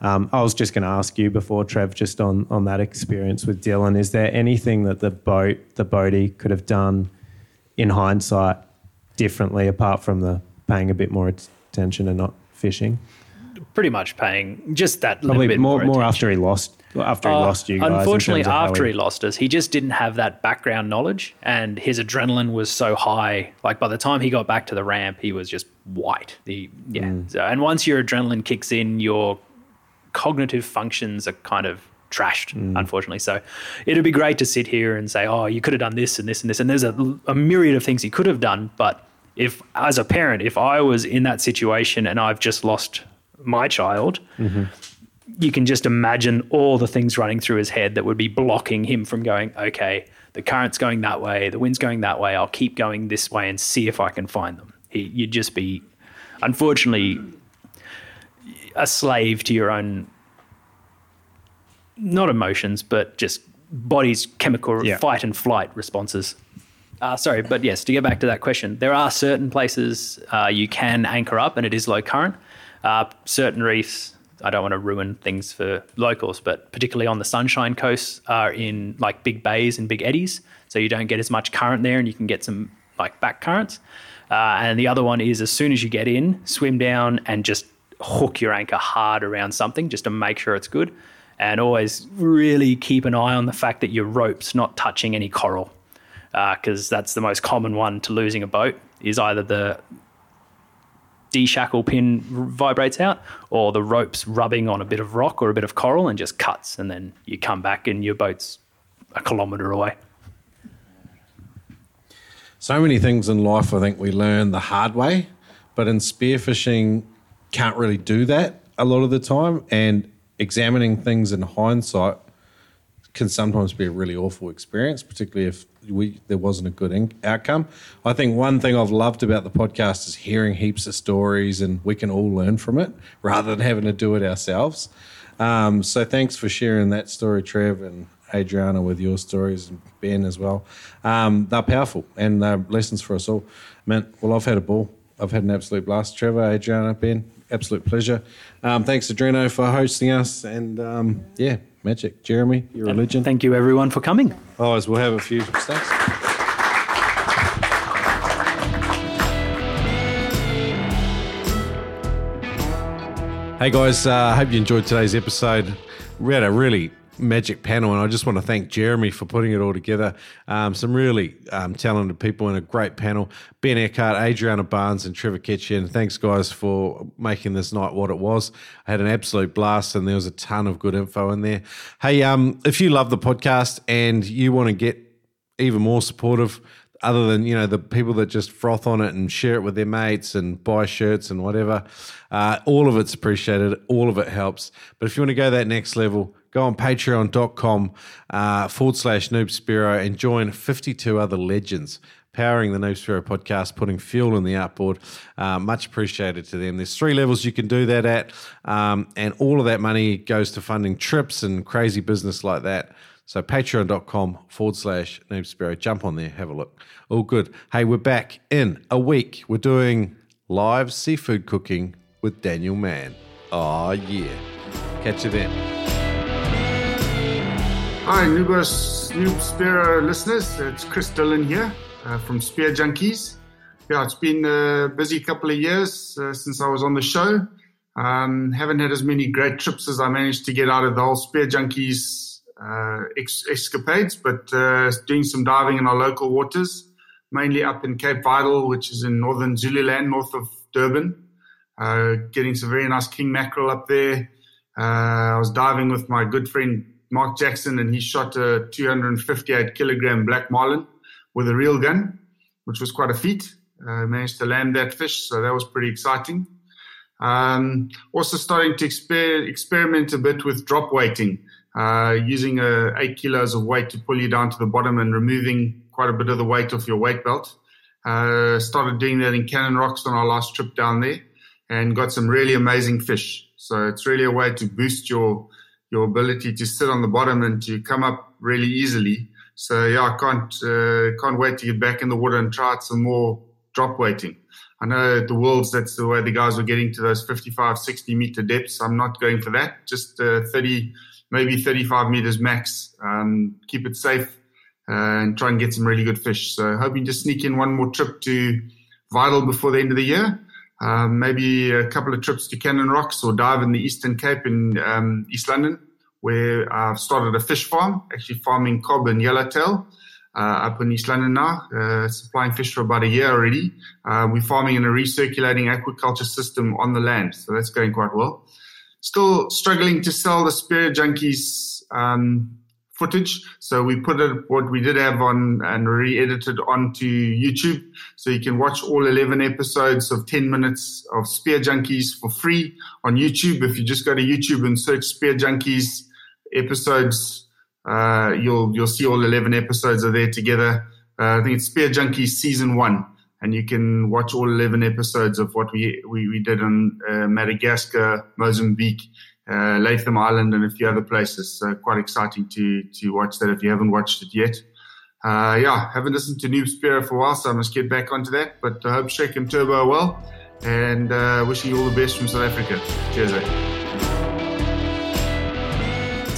Um, I was just going to ask you before, Trev, just on on that experience with Dylan. Is there anything that the boat the boatie could have done in hindsight differently, apart from the paying a bit more attention and not fishing? Pretty much paying just that little bit more more, more after he lost After he Uh, lost you guys. Unfortunately, terms of how after he lost us, he just didn't have that background knowledge, and his adrenaline was so high. Like by the time he got back to the ramp, he was just white. He, yeah. Mm. So, and once your adrenaline kicks in, your cognitive functions are kind of trashed, Mm. unfortunately. So it'd be great to sit here and say, oh, you could have done this and this and this. And there's a, a myriad of things he could have done. But if, as a parent, if I was in that situation and I've just lost my child, you can just imagine all the things running through his head that would be blocking him from going, okay, the current's going that way, the wind's going that way, I'll keep going this way and see if I can find them. He, you'd just be, unfortunately, a slave to your own, not emotions, but just body's chemical Yeah. fight and flight responses. Uh, sorry, but yes, to get back to that question, there are certain places uh, you can anchor up and it is low current. Uh, certain reefs, I don't want to ruin things for locals, but particularly on the Sunshine Coast, are in like big bays and big eddies. So you don't get as much current there and you can get some like back currents. Uh, and the other one is as soon as you get in, swim down and just hook your anchor hard around something just to make sure it's good. And always really keep an eye on the fact that your rope's not touching any coral uh, because that's the most common one to losing a boat is either the D-shackle pin vibrates out or the rope's rubbing on a bit of rock or a bit of coral and just cuts and then you come back and your boat's a kilometre away. So many things in life I think we learn the hard way, but in spearfishing, can't really do that a lot of the time. And examining things in hindsight can sometimes be a really awful experience, particularly if we there wasn't a good in- outcome. I think one thing I've loved about the podcast is hearing heaps of stories, and we can all learn from it rather than having to do it ourselves. Um, so thanks for sharing that story, Trev, and Adriana with your stories, and Ben as well. Um, they're powerful and they're lessons for us all. Man, well, I've had a ball. I've had an absolute blast. Trevor, Adriana, Ben, absolute pleasure. Um, thanks Adreno, for hosting us, and um, yeah, magic. Jeremy, your religion. Thank you, everyone, for coming. Otherwise, we'll have a few mistakes. Hey guys, I uh, hope you enjoyed today's episode. We had a really magic panel, and I just want to thank Jeremy for putting it all together. Um, some really um, talented people and a great panel. Ben Eckhart, Adriana Barnes, and Trevor Kitchen. Thanks, guys, for making this night what it was. I had an absolute blast, and there was a ton of good info in there. Hey, um, if you love the podcast and you want to get even more supportive other than you know the people that just froth on it and share it with their mates and buy shirts and whatever uh, all of it's appreciated all of it helps but if you want to go that next level go on patreon.com uh, forward slash noob spiro and join 52 other legends powering the Noob Spiro podcast, putting fuel in the outboard. Uh, much appreciated to them. There's three levels you can do that at, um, and all of that money goes to funding trips and crazy business like that. So patreon.com forward slash Noob Spiro. Jump on there, have a look. All good. Hey, we're back in a week. We're doing live seafood cooking with Daniel Mann. Oh, yeah. Catch you then. Hi, Nubus Noob Spear listeners. It's Chris Dillon here uh, from Spear Junkies. Yeah, it's been a busy couple of years uh, since I was on the show. Um, haven't had as many great trips as I managed to get out of the whole Spear Junkies uh, ex- escapades, but uh, doing some diving in our local waters, mainly up in Cape Vidal, which is in northern Zululand, north of Durban. Uh, getting some very nice king mackerel up there. Uh, I was diving with my good friend Mark Jackson, and he shot a 258 kilogram black marlin with a real gun, which was quite a feat. Uh, managed to land that fish, so that was pretty exciting. Um, also starting to exper- experiment a bit with drop weighting, uh, using uh, eight kilos of weight to pull you down to the bottom and removing quite a bit of the weight off your weight belt. Uh, started doing that in Cannon Rocks on our last trip down there, and got some really amazing fish. So it's really a way to boost your your ability to sit on the bottom and to come up really easily. So yeah, I can't uh, can't wait to get back in the water and try out some more drop weighting. I know the Worlds that's the way the guys were getting to those 55, 60 meter depths. I'm not going for that. Just uh, 30, maybe 35 meters max. Um, keep it safe uh, and try and get some really good fish. So hoping to sneak in one more trip to Vidal before the end of the year. Um, maybe a couple of trips to Cannon Rocks or dive in the Eastern Cape in um, East London where I've started a fish farm, actually farming kob and yellowtail. Uh, up in East London now, uh, supplying fish for about a year already. Uh, we're farming in a recirculating aquaculture system on the land, so that's going quite well. Still struggling to sell the Spear Junkies um, footage, so we put it what we did have on and re-edited onto YouTube, so you can watch all 11 episodes of 10 minutes of Spear Junkies for free on YouTube. If you just go to YouTube and search Spear Junkies episodes uh, you'll you'll see all 11 episodes are there together. Uh, I think it's Spear Junkies season one, and you can watch all 11 episodes of what we we, we did on uh, Madagascar, Mozambique, uh, Latham Island, and a few other places. So quite exciting to to watch that if you haven't watched it yet. Uh, yeah, haven't listened to Noob Spear for a while, so I must get back onto that. But I hope Shake and Turbo well, and uh, wishing you all the best from South Africa. Cheers. Eh?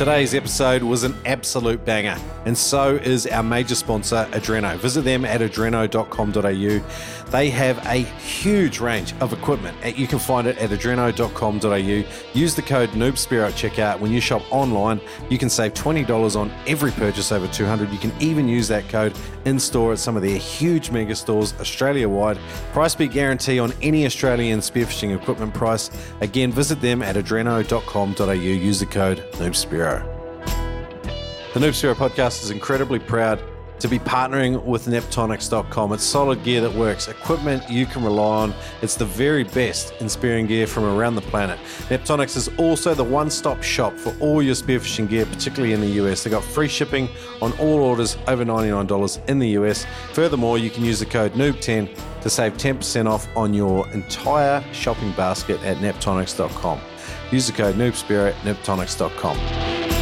Today's episode was an absolute banger, and so is our major sponsor, Adreno. Visit them at adreno.com.au. They have a huge range of equipment. You can find it at adreno.com.au. Use the code NoobSpear at checkout. When you shop online, you can save $20 on every purchase over 200 You can even use that code in store at some of their huge mega stores Australia wide. Price beat guarantee on any Australian spearfishing equipment price. Again, visit them at adreno.com.au. Use the code NoobSpear. The Noob Spearo podcast is incredibly proud to be partnering with Neptonics.com. It's solid gear that works, equipment you can rely on. It's the very best in spearing gear from around the planet. Neptonics is also the one stop shop for all your spearfishing gear, particularly in the US. They've got free shipping on all orders over $99 in the US. Furthermore, you can use the code NOOB10 to save 10% off on your entire shopping basket at Neptonics.com. Use the code NoobSpear at Neptonics.com.